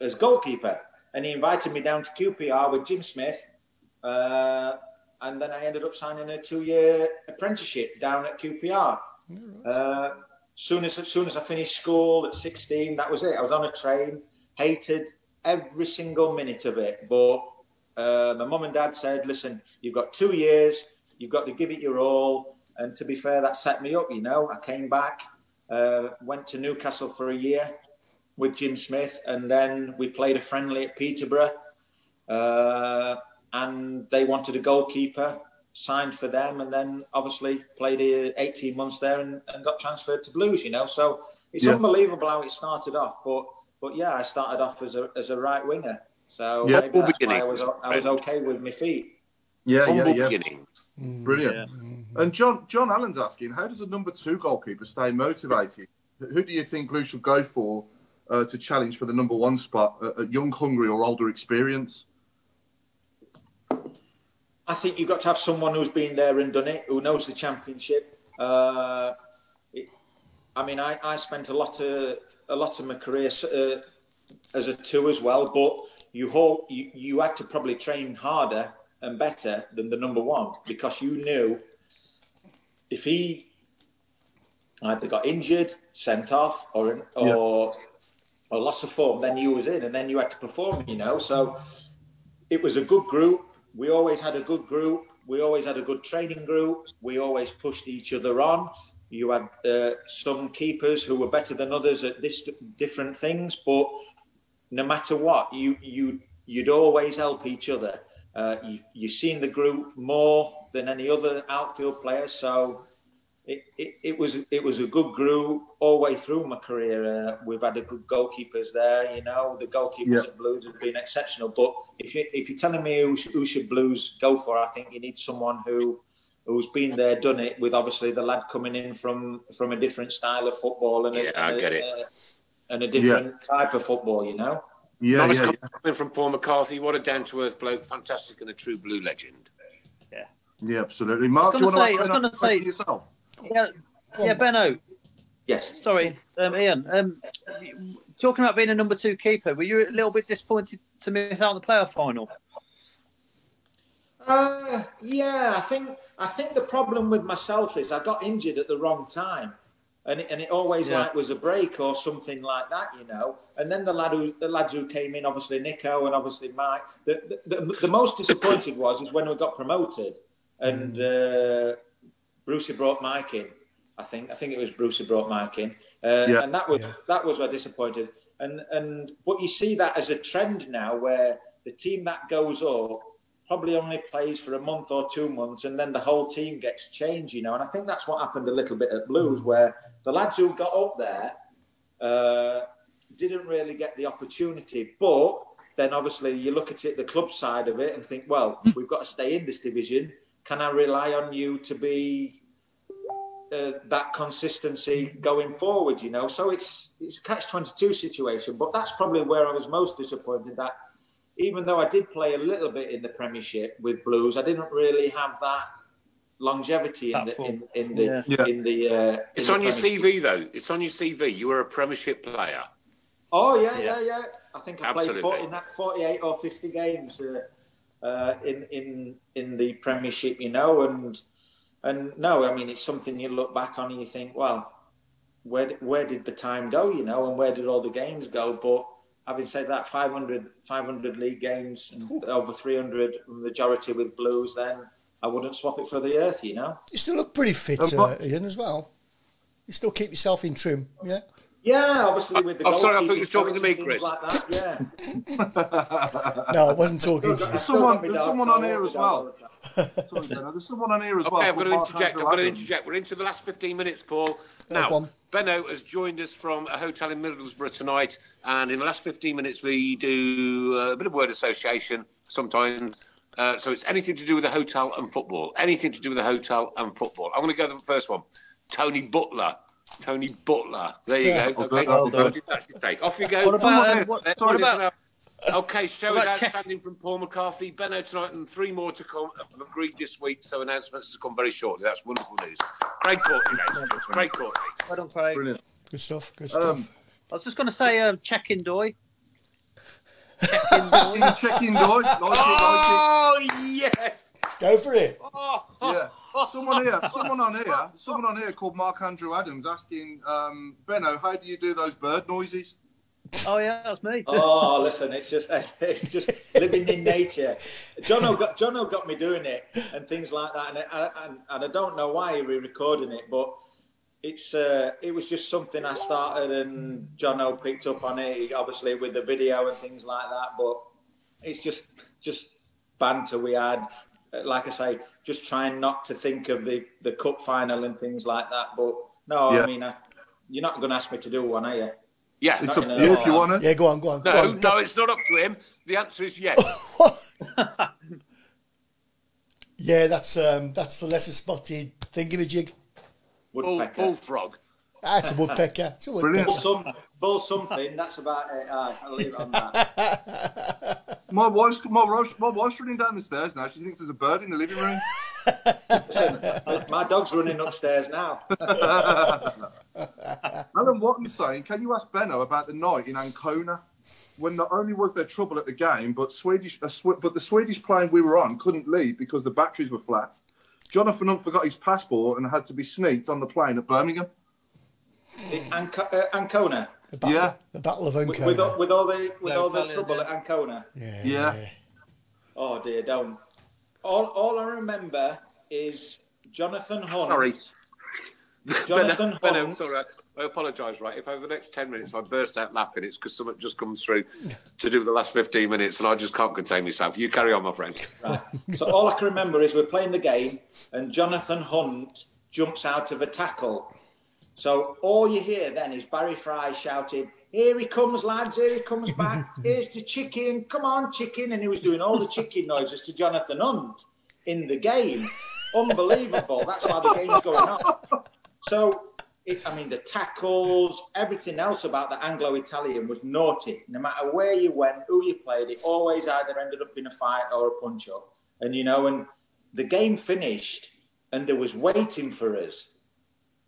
as goalkeeper. And he invited me down to QPR with Jim Smith. Uh, and then I ended up signing a two-year apprenticeship down at QPR. Uh, soon as, as soon as I finished school at 16, that was it. I was on a train, hated every single minute of it. But uh, my mum and dad said, listen, you've got two years, you've got to give it your all. And to be fair, that set me up, you know. I came back, uh, went to Newcastle for a year with Jim Smith, and then we played a friendly at Peterborough. Uh, and they wanted a goalkeeper, signed for them, and then obviously played uh, 18 months there and, and got transferred to Blues, you know. So it's Yeah. unbelievable how it started off. But but yeah, I started off as a, as a right winger. So Yeah, maybe all that's why I was, I was okay with my feet. Yeah, yeah, Humble yeah. beginnings. Mm. Brilliant. And John John Allen's asking, how does a number two goalkeeper stay motivated? Who do you think Blue should go for uh, to challenge for the number one spot at, at young, hungry, or older experience? I think you've got to have someone who's been there and done it, who knows the championship. Uh, it, I mean, I, I spent a lot of a lot of my career uh, as a two as well, but you hope you, you had to probably train harder and better than the number one because you knew if he either got injured, sent off, or or Yeah. or lost of form, then you was in, and then you had to perform. You know, so it was a good group. We always had a good group. We always had a good training group. We always pushed each other on. You had uh, some keepers who were better than others at this different things, but no matter what, you you you'd always help each other. Uh, you you seen the group more than any other outfield player, so it, it, it was it was a good group all the way through my career. Uh, we've had a good goalkeepers there, you know. The goalkeepers Yeah. at Blues have been exceptional. But if you if you're telling me who, sh- who should Blues go for, I think you need someone who who's been there, done it. With obviously the lad coming in from from a different style of football and Yeah, a, I and a- get it. uh, and a different type of football, you know. Yeah, Nice yeah, comment yeah. coming from Paul McCarthy. What a down to earth bloke. Fantastic and a true blue legend. Yeah, Yeah, absolutely. Mark, I do was you want gonna to say- I was gonna say- yourself? Yeah, yeah, Benno. Yes. Sorry, um, Ian. Um, talking about being a number two keeper, were you a little bit disappointed to miss out on the playoff final? Uh, yeah, I think I think the problem with myself is I got injured at the wrong time, and it, and it always Yeah. like was a break or something like that, you know. And then the lad who the lads who came in, obviously Nico and obviously Mike. The the, the, the most disappointed was is when we got promoted, and uh, Brucey brought Mike in. I think I think it was Brucey brought Mike in, uh, Yeah. and that was Yeah. that was what disappointed. And and but you see that as a trend now, where the team that goes up probably only plays for a month or two months, and then the whole team gets changed, you know. And I think that's what happened a little bit at Blues, where the lads who got up there uh, didn't really get the opportunity. But then obviously you look at it, the club side of it, and think, well, we've got to stay in this division. Can I rely on you to be uh, that consistency going forward? You know, so it's it's a catch twenty two situation. But that's probably where I was most disappointed that even though I did play a little bit in the Premiership with Blues, I didn't really have that longevity in the in, in the Yeah. Yeah. in the. Uh, It's in on your CV though. It's on your CV. You were a Premiership player. Oh yeah, Yeah. yeah, yeah. I think I Absolutely. played 40, na- 48 or 50 games uh, uh, in in in the Premiership, you know, and and no, I mean it's something you look back on and you think, well, where where did the time go, you know, and where did all the games go? But having said that, 500, 500 league games and over 300 majority with Blues, then I wouldn't swap it for the earth, you know. You still look pretty fit, Uh, uh, Ian, as well. You still keep yourself in trim, yeah? Yeah, obviously with the. I'm sorry, I thought you were talking to me, Chris. Like that, yeah. No, I wasn't talking to you. still someone- there's someone on here as well. all the time. Sorry, There's someone on here as well. Okay, I've got to interject. I've Andrew got to interject. We're into the last 15 minutes, Paul. Go Now, on. Benno has joined us from a hotel in Middlesbrough tonight, and in the last 15 minutes, we do uh, a bit of word association sometimes. Uh, so it's anything to do with the hotel and football. Anything to do with the hotel and football. I'm going to go to the first one. Tony Butler. Tony Butler. There you Yeah. go. Okay, Okay, that'll that's your take. Off you go. What about, um, what- let's what about- up. Okay, show is outstanding from Paul McCarthy, Benno tonight, and three more to come. I've agreed this week, so announcements has come very shortly. That's wonderful news. Great Courtney, ladies and gentlemen. Craig Courtney. Well done, Craig. Brilliant. Good stuff, good stuff. Um, I was just going to say, um, check in Doy. you can check in, Doy. Like it, like Oh yes! Go for it. Oh, it. Yeah. Someone here, someone on here, someone on here called Mark Andrew Adams asking, um, Benno, how do you do those bird noises? Oh yeah, that's me. Oh, listen, it's just it's just living in nature. Jono got Jono got me doing it and things like that, and I, and, and I don't know why we're recording it, but it's uh, it was just something I started and Jono picked up on it, obviously with the video and things like that. But it's just just banter we had. Uh, Like I say, just trying not to think of the the cup final and things like that. But no, Yeah. I mean, I, you're not going to ask me to do one, are you? Yeah. It's up to a- you if you want to. Yeah, go on, go on. go No, on. no, it's not up to him. The answer is yes. Yeah, that's um, that's the lesser spotted thingamajig. Bull, Woodpecker. bullfrog. That's a woodpecker. It's a Brilliant. Bull, woodpecker. some, bull something. That's about it. Uh, I'll leave it on that. My wife's my wife's, my wife's running down the stairs now. She thinks there's a bird in the living room. My dog's running upstairs now. Alan Watton's saying, can you ask Benno about the night in Ancona? When not only was there trouble at the game, but Swedish, uh, Swe- but the Swedish plane we were on couldn't leave because the batteries were flat. Jonathan Hunt forgot his passport and had to be sneaked on the plane at Birmingham. Anco- uh, Ancona. The battle, Yeah. The Battle of With, with, all, Ancona. with all the with No, all the trouble yeah. at Ancona. Yeah. Yeah. Oh dear, don't. All, all I remember is Jonathan Hunt. Sorry. Jonathan Hunt. sorry, I apologise, right? If over the next 10 minutes I burst out laughing, it's because something just comes through to do the last 15 minutes and I just can't contain myself. You carry on, my friend. Right. So all I can remember is we're playing the game, and Jonathan Hunt jumps out of a tackle. So all you hear then is Barry Fry shouting, "Here he comes, lads! Here he comes back! Here's the chicken! Come on, chicken!" And he was doing all the chicken noises to Jonathan Hunt in the game. Unbelievable! That's why the game's going on. So. It, I mean, the tackles, everything else about the Anglo-Italian was naughty. No matter where you went, who you played, it always either ended up in a fight or a punch-up. And you know, and the game finished, and there was waiting for us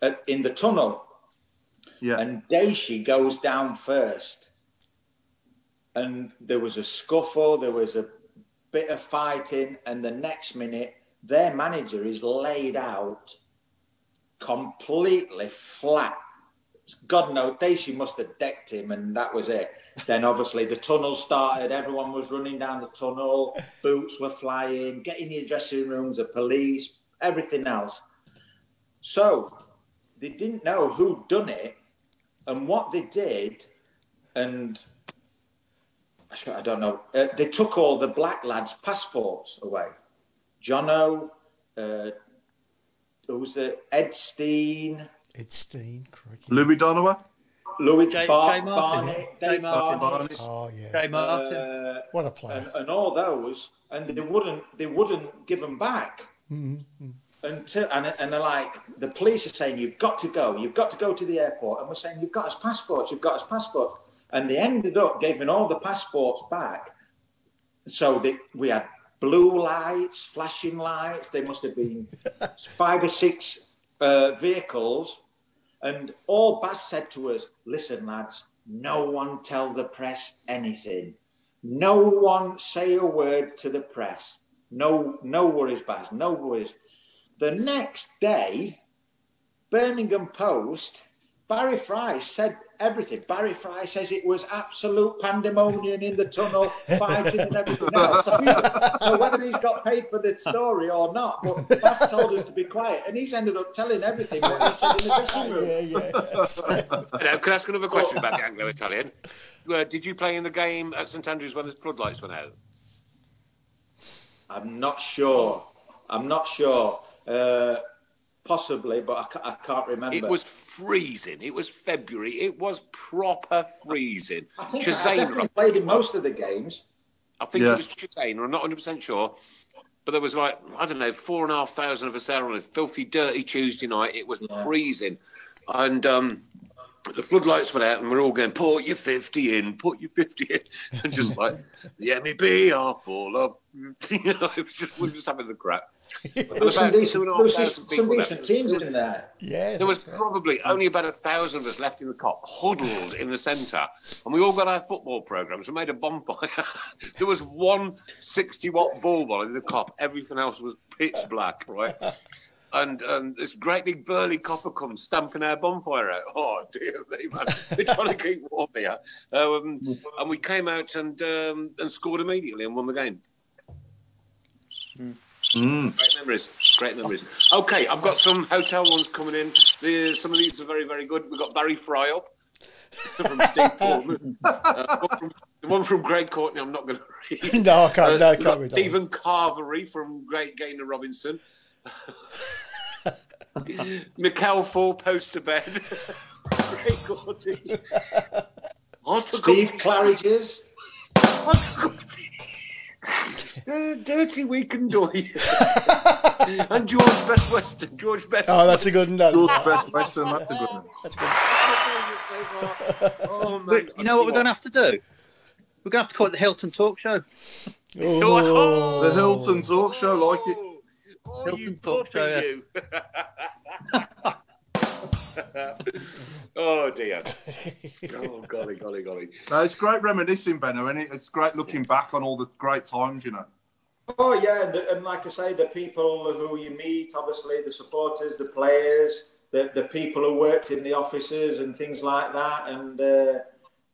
at, in the tunnel, Yeah. and Daishi goes down first, and there was a scuffle, there was a bit of fighting, and the next minute, their manager is laid out completely flat. God knows, Daishi must have decked him, and that was it. Then obviously the tunnel started. Everyone was running down the tunnel. Boots were flying. Getting the dressing rooms, the police, everything else. So they didn't know who'd done it and what they did, and I don't know. Uh, they took all the black lads' passports away. Jono, uh, who was the Ed Steen, It's Steen. Crikey. Louis Donowa. Louis Jay- Bar- Jay Martin. Barnett, Jay Dave Martin. Barnett, Oh, yeah. Jay Martin. uh, What a player. and, and all those, and they wouldn't they wouldn't give them back Mhm. Until and, and they're like the police are saying you've got to go, you've got to go to the airport, and we're saying you've got his passports, you've got his passport, and they ended up giving all the passports back. So they, we had blue lights, flashing lights. There must have been five or six uh, vehicles, and all Baz said to us, "Listen, lads, no one tell the press anything. No one say a word to the press. No, no worries, Baz. No worries." The next day, Birmingham Post, Barry Fry said everything. Barry Fry says it was absolute pandemonium in the tunnel, fighting and everything else. So, he's- so whether he's got paid for the story or not, but Baz told us to be quiet, and he's ended up telling everything what he said in the dressing room. yeah, yeah. Now, can I ask another question about the Anglo-Italian? Uh, did you play in the game at St Andrews when the floodlights went out? I'm not sure. I'm not sure. Uh, possibly, but I, ca- I can't remember. It was freezing. It was February. It was proper freezing. I think I definitely played in most of the games. I think Yeah. it was Cesena. I'm not 100 percent sure, but there was like I don't know four and a half thousand of us there on a filthy, dirty Tuesday night. It was Yeah. freezing, and um, the floodlights went out, and we're all going, "Put your 50 in, put your 50 in," and just like the MEP are full of, you know, it was just we were just having the crap. There were some decent, two and a there was thousand some decent teams in there. Yeah, There was right. probably only about a thousand of us left in the Kop, huddled in the centre, and we all got our football programmes and made a bonfire. there was one 60 watt ball ball in the Kop, everything else was pitch black, right? And um, this great big burly copper comes stamping our bonfire out. Oh dear me, man! We're trying to keep warm here. Um, and we came out and um, and scored immediately and won the game. Mm. Great memories. Great memories. Okay, I've got some hotel ones coming in. The, some of these are very, very good. We've got Barry Fry up from Steve Portman. Uh, from, the one from Greg Courtney, I'm not going to read. No, I can't. no, I can't read Stephen Carvery from Great Gainer Robinson. Mikel Four Poster Bed. Greg Courtney. Otter Steve Cup- Claridge's. Uh, dirty weekend doy. and George Best Western. George Best. Oh, that's a good one. That. George Best Western, that's a good one. That's good. oh, man. You know what we're going to have to do? We're going to have to call it the Hilton Talk Show. Oh. The Hilton Talk Show, like it. Oh, Hilton you Talk puppy, Show, yeah. you. oh dear. Oh golly, golly, golly. No, it's great reminiscing, Benno, and it's great looking back on all the great times, you know. Oh yeah, and, and like I say, the people who you meet, obviously the supporters, the players, the, the people who worked in the offices and things like that, and uh,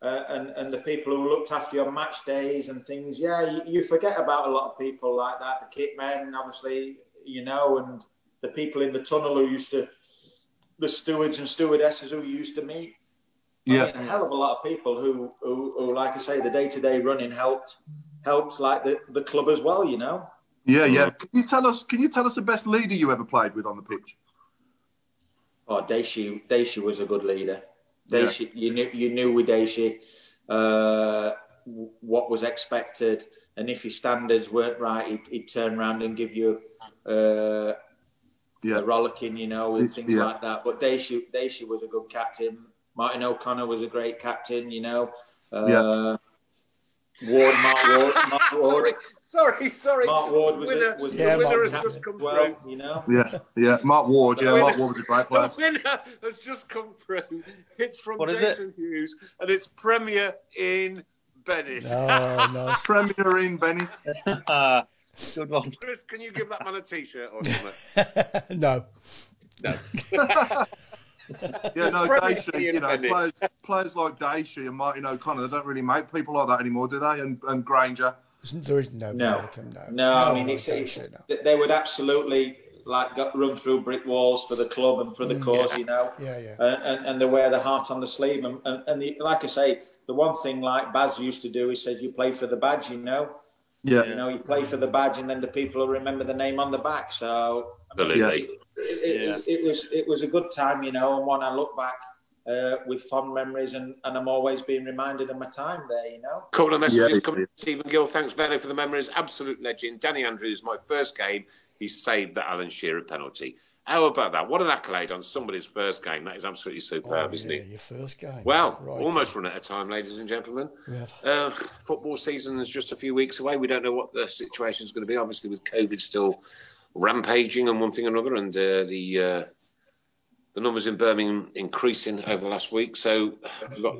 uh, and and the people who looked after your match days and things. Yeah, you, you forget about a lot of people like that. The kit men, obviously, you know, and the people in the tunnel who used to, the stewards and stewardesses who used to meet. I Yeah. mean, a hell of a lot of people who, who, who like I say, the day to day running helped helped like the, the club as well. You know. Yeah, yeah. Can you tell us? Can you tell us the best leader you ever played with on the pitch? Oh, Daishi, Daishi was a good leader. Yeah. You knew you knew with Daishi uh, what was expected, and if your standards weren't right, he'd, he'd turn around and give you uh, Yeah. a rollicking, you know, and It's- things yeah. like that. But Daishi, Daishi was a good captain. Martin O'Connor was a great captain, you know. Uh, Yeah. Ward, Mark Ward, Mark Ward, sorry, sorry, sorry. Mark Ward was, Winner. a, was Yeah, a the winner Mark has captain just come as well, through. you know. Yeah, yeah. Mark Ward. Yeah, Mark Ward was a great player. The winner has just come through. It's from What is it? Jason Hughes, and it's Premier in Bennett. Oh, nice. Premier in Benny. Ah, Good one. Chris, can you give that man a T-shirt or something? no. No. Yeah, no, Premier Daishi, you know, players, players like Daishi and Martin O'Connor, they don't really make people like that anymore, do they? And, and Grainger. There is no. No. like him, no. No, I mean, it's, don't it's, no. they would absolutely like go- run through brick walls for the club and for the cause, you know, Yeah, yeah. and, and, and they wear the heart on the sleeve. And, and, and the, like I say, the one thing like Baz used to do is said you play for the badge, you know, Yeah, you know, you play for the badge, and then the people will remember the name on the back. So Absolutely. it, it, it was it was a good time, you know, and when I look back uh, with fond memories, and, and I'm always being reminded of my time there, you know. Couple of messages Yeah, coming. yeah. Stephen Gill, thanks, Benno, for the memories. Absolute legend. Danny Andrews, my first game, he saved the Alan Shearer penalty. How about that? What an accolade on somebody's first game. That is absolutely superb, Oh, isn't yeah, it? Your first game. Well, Right. almost run out of time, ladies and gentlemen. Have. Uh, football season is just a few weeks away. We don't know what the situation is going to be. Obviously, with COVID still rampaging and one thing or another, and uh, the uh, the numbers in Birmingham increasing over the last week. So we've got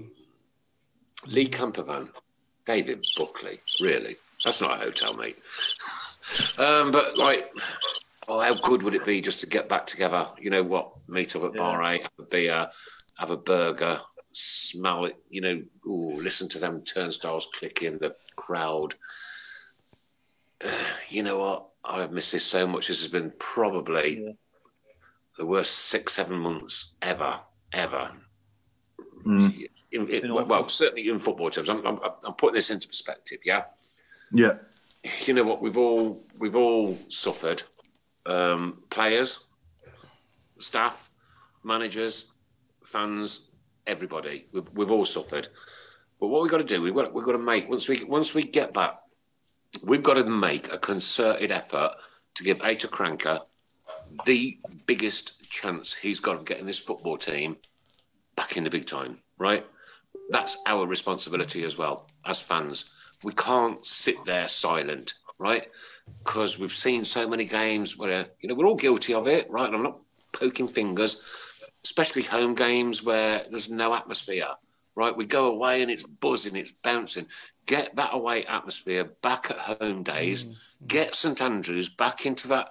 Lee Campervan, David Buckley. Really, that's not a hotel, mate. Um, but like, oh, how good would it be just to get back together? You know what? Meet up at Bar A, have a beer, have a burger, smell it. You know, ooh, listen to them turnstiles clicking, the crowd. Uh, you know what? I've missed this so much. This has been probably Yeah. the worst six, seven months ever, ever. Mm. In, in- Been well, certainly in football terms. I'm, I'm, I'm putting this into perspective. Yeah yeah, you know what we've all we've all suffered um, players staff managers fans everybody we've, we've all suffered but what we've got to do we've got we've got to make once we once we get back we've got to make a concerted effort to give Aitor Karanka the biggest chance he's got of getting this football team back in the big time right that's our responsibility as well as fans. We can't sit there silent, right? Because we've seen so many games where you know we're all guilty of it, right? And I'm not poking fingers, especially home games where there's no atmosphere, right? We go away and it's buzzing, it's bouncing. Get that away atmosphere back at home days. Mm-hmm. Get St Andrews back into that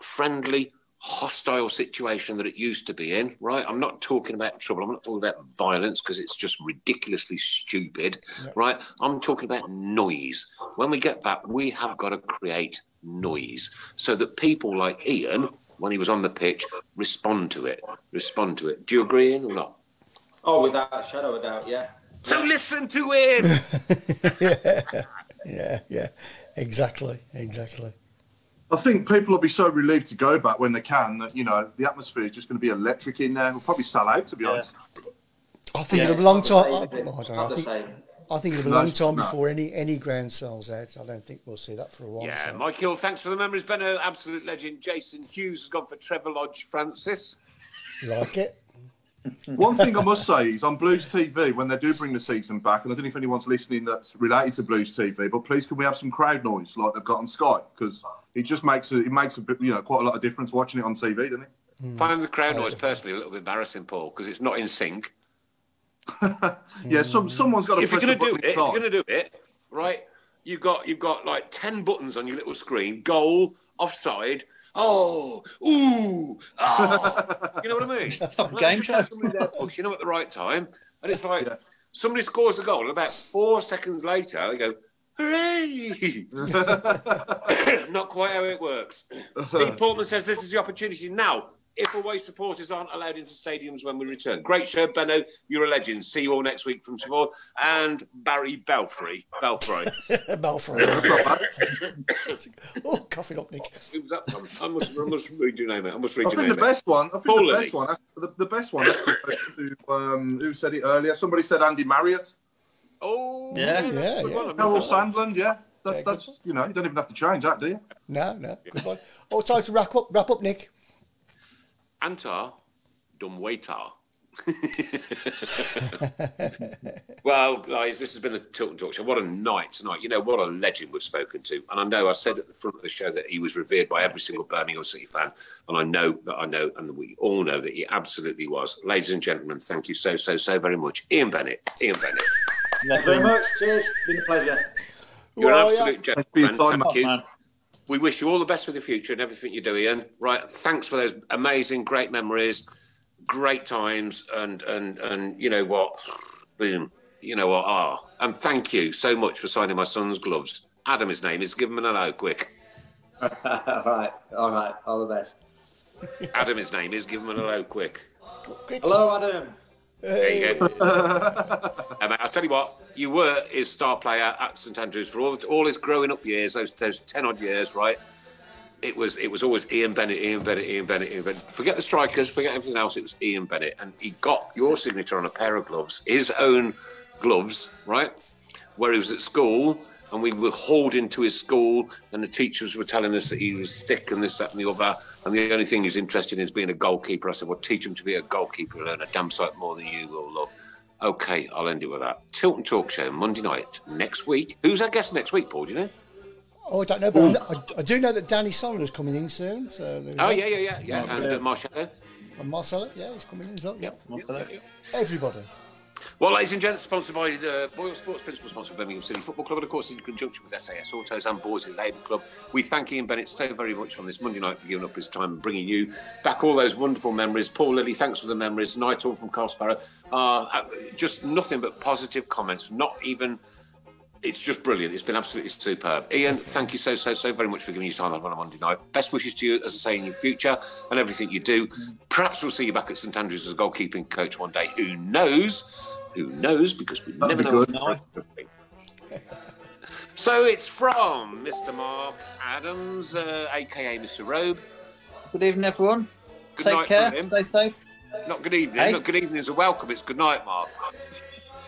friendly, hostile situation that it used to be in, right? I'm not talking about trouble. I'm not talking about violence because it's just ridiculously stupid, right? I'm talking about noise. When we get back, we have got to create noise so that people like Ian, when he was on the pitch, respond to it. Respond to it. Do you agree, Ian, or not? Oh, without a shadow of doubt, yeah. So listen to him. Yeah, yeah. Exactly, exactly. I think people will be so relieved to go back when they can that you know the atmosphere is just going to be electric in there. We'll probably sell out, to be Yeah. honest. I think Yeah, a long time. the I, I, don't know. I think, I think, it'll be a long time no. before any any ground sells out. I don't think we'll see that for a while. Yeah, so. Mike Hill, thanks for the memories. Benno, absolute legend. Jason Hughes has gone for Trevor Lodge Francis. like it. One thing I must say is on Blues TV when they do bring the season back, and I don't know if anyone's listening that's related to Blues TV, but please can we have some crowd noise like they've got on Sky because it just makes a, it makes a bit, you know quite a lot of difference watching it on TV, doesn't it? Finding the crowd noise personally a little bit embarrassing, Paul, because it's not in sync. Yeah, some someone's got to if you're going to do it, if you're going to do it, right? You've got you've got like ten buttons on your little screen: goal, offside. Oh, ooh, ah. you know what I mean? It's like a game show. somebody there push, you know, at the right time, and it's like Yeah. somebody scores a goal, and about four seconds later, they go, "Hooray!" Not quite how it works. Steve Portman says this is the opportunity now. If away supporters aren't allowed into stadiums when we return. Great show, Benno. You're a legend. See you all next week from Savoy. And Barry Belfry. Belfry. Belfry. oh, coughing up, Nick. Who was that? I must, I must read your name. out. I must read I your think name. the out. best one. I think Paul the Lilly. best one. The, the best one. actually goes to, um, who said it earlier? Somebody said Andy Marriott. Oh, Yeah. Yeah, good yeah. one. I missed Harold that one. Sandland. Yeah, that, Yeah, that's you know you don't even have to change that, do you? No, no. Good one. Oh, time to wrap up. Wrap up, Nick. Antar Dumwaiter. well, guys, this has been the Tilton Talk Show. What a night tonight. You know, what a legend we've spoken to. And I know I said at the front of the show that he was revered by every single Birmingham City fan. And I know that I know, and we all know that he absolutely was. Ladies and gentlemen, thank you so, so, so very much. Ian Bennett. Ian Bennett. Thank you very much. Cheers. Been a pleasure. You're Well, an absolute Thank you for your gentleman. time, Thank you. man. we wish you all the best for the future and everything you do, Ian. Right, thanks for those amazing, great memories, great times, and and and you know what, boom, you know what, ah, and thank you so much for signing my son's gloves. Adam, his name is. Give him an hello, quick. all right. All right. All the best. Adam, his name is. Give him an hello, quick. Quick. Hello, Adam. There you go. Um, I'll tell you what, you were his star player at St Andrews for all all his growing up years, those those ten odd years, right? It was it was always Ian Bennett, Ian Bennett, Ian Bennett, Ian Bennett. Forget the strikers, forget everything else. It was Ian Bennett, and he got your signature on a pair of gloves, his own gloves, right? Where he was at school, and we were hauled into his school, and the teachers were telling us that he was sick and this, that, and the other. And the only thing he's interested in is being a goalkeeper. I said, well, teach him to be a goalkeeper. He'll learn a damn sight more than you will, love. Okay, I'll end it with that. Tilton Talk Show, Monday night, next week. Who's our guest next week, Paul? Do you know? Oh, I don't know, but I, I do know that Danny Solomon's coming in soon. So Oh, yeah, yeah, yeah, yeah. And uh, Marshall. And Marcelo, yeah, he's coming in as well. Yeah. Marcelo. Everybody. Well, ladies and gents, sponsored by the Boyle Sports Principal sponsored by Birmingham City Football Club, and of course in conjunction with SAS Autos and Borsley Labour Club. We thank Ian Bennett so very much on this Monday night for giving up his time and bringing you back all those wonderful memories. Paul Lilly, thanks for the memories. Night all from Carl Sparrow. Uh, just nothing but positive comments. Not even. It's just brilliant. It's been absolutely superb. Ian, thank you so, so, so very much for giving you time on a Monday night. Best wishes to you, as I say, in your future and everything you do. Perhaps we'll see you back at St Andrews as a goalkeeping coach one day. Who knows? Who knows? Because we That'd never be know. good. Nice. So it's from Mr. Mark Adams, uh, aka Mr. Robe. Good evening, everyone. Good Take night care. from him. Stay safe. Not good evening. Hey. Not good evening is a welcome. It's good night, Mark.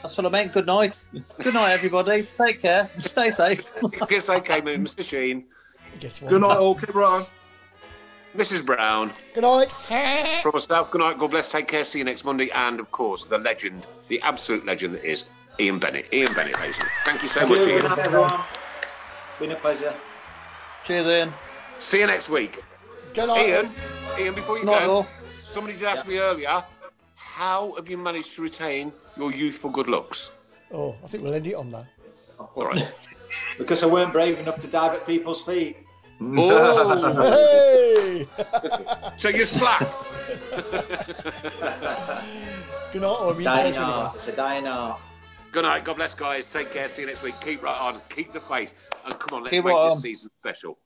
That's what I meant. Good night. Good night, everybody. Take care. Stay safe. Kiss, okay, moon, Mr. Sheen, He gets one. Good night, all. Keep right on. Mrs. Brown. Good night. From myself, good night. God bless. Take care. See you next Monday. And of course, the legend, the absolute legend that is Ian Bennett. Ian Bennett, ladies. Thank you so Thank much, you. Good night, everyone. Been a pleasure. Cheers, Ian. See you next week. Good night. Ian, Ian, before you Good night, go, all. somebody did ask me earlier, how have you managed to retain your youthful good looks? Oh, I think we'll end it on that. All right. Because I weren't brave enough to dive at people's feet. Oh, Hey! so you're slack. Good night. Or we Dying close with art. It's a dying art. Good night. God bless, guys. Take care. See you next week. Keep right on. Keep the faith. And come on, let's Keep make right this season special.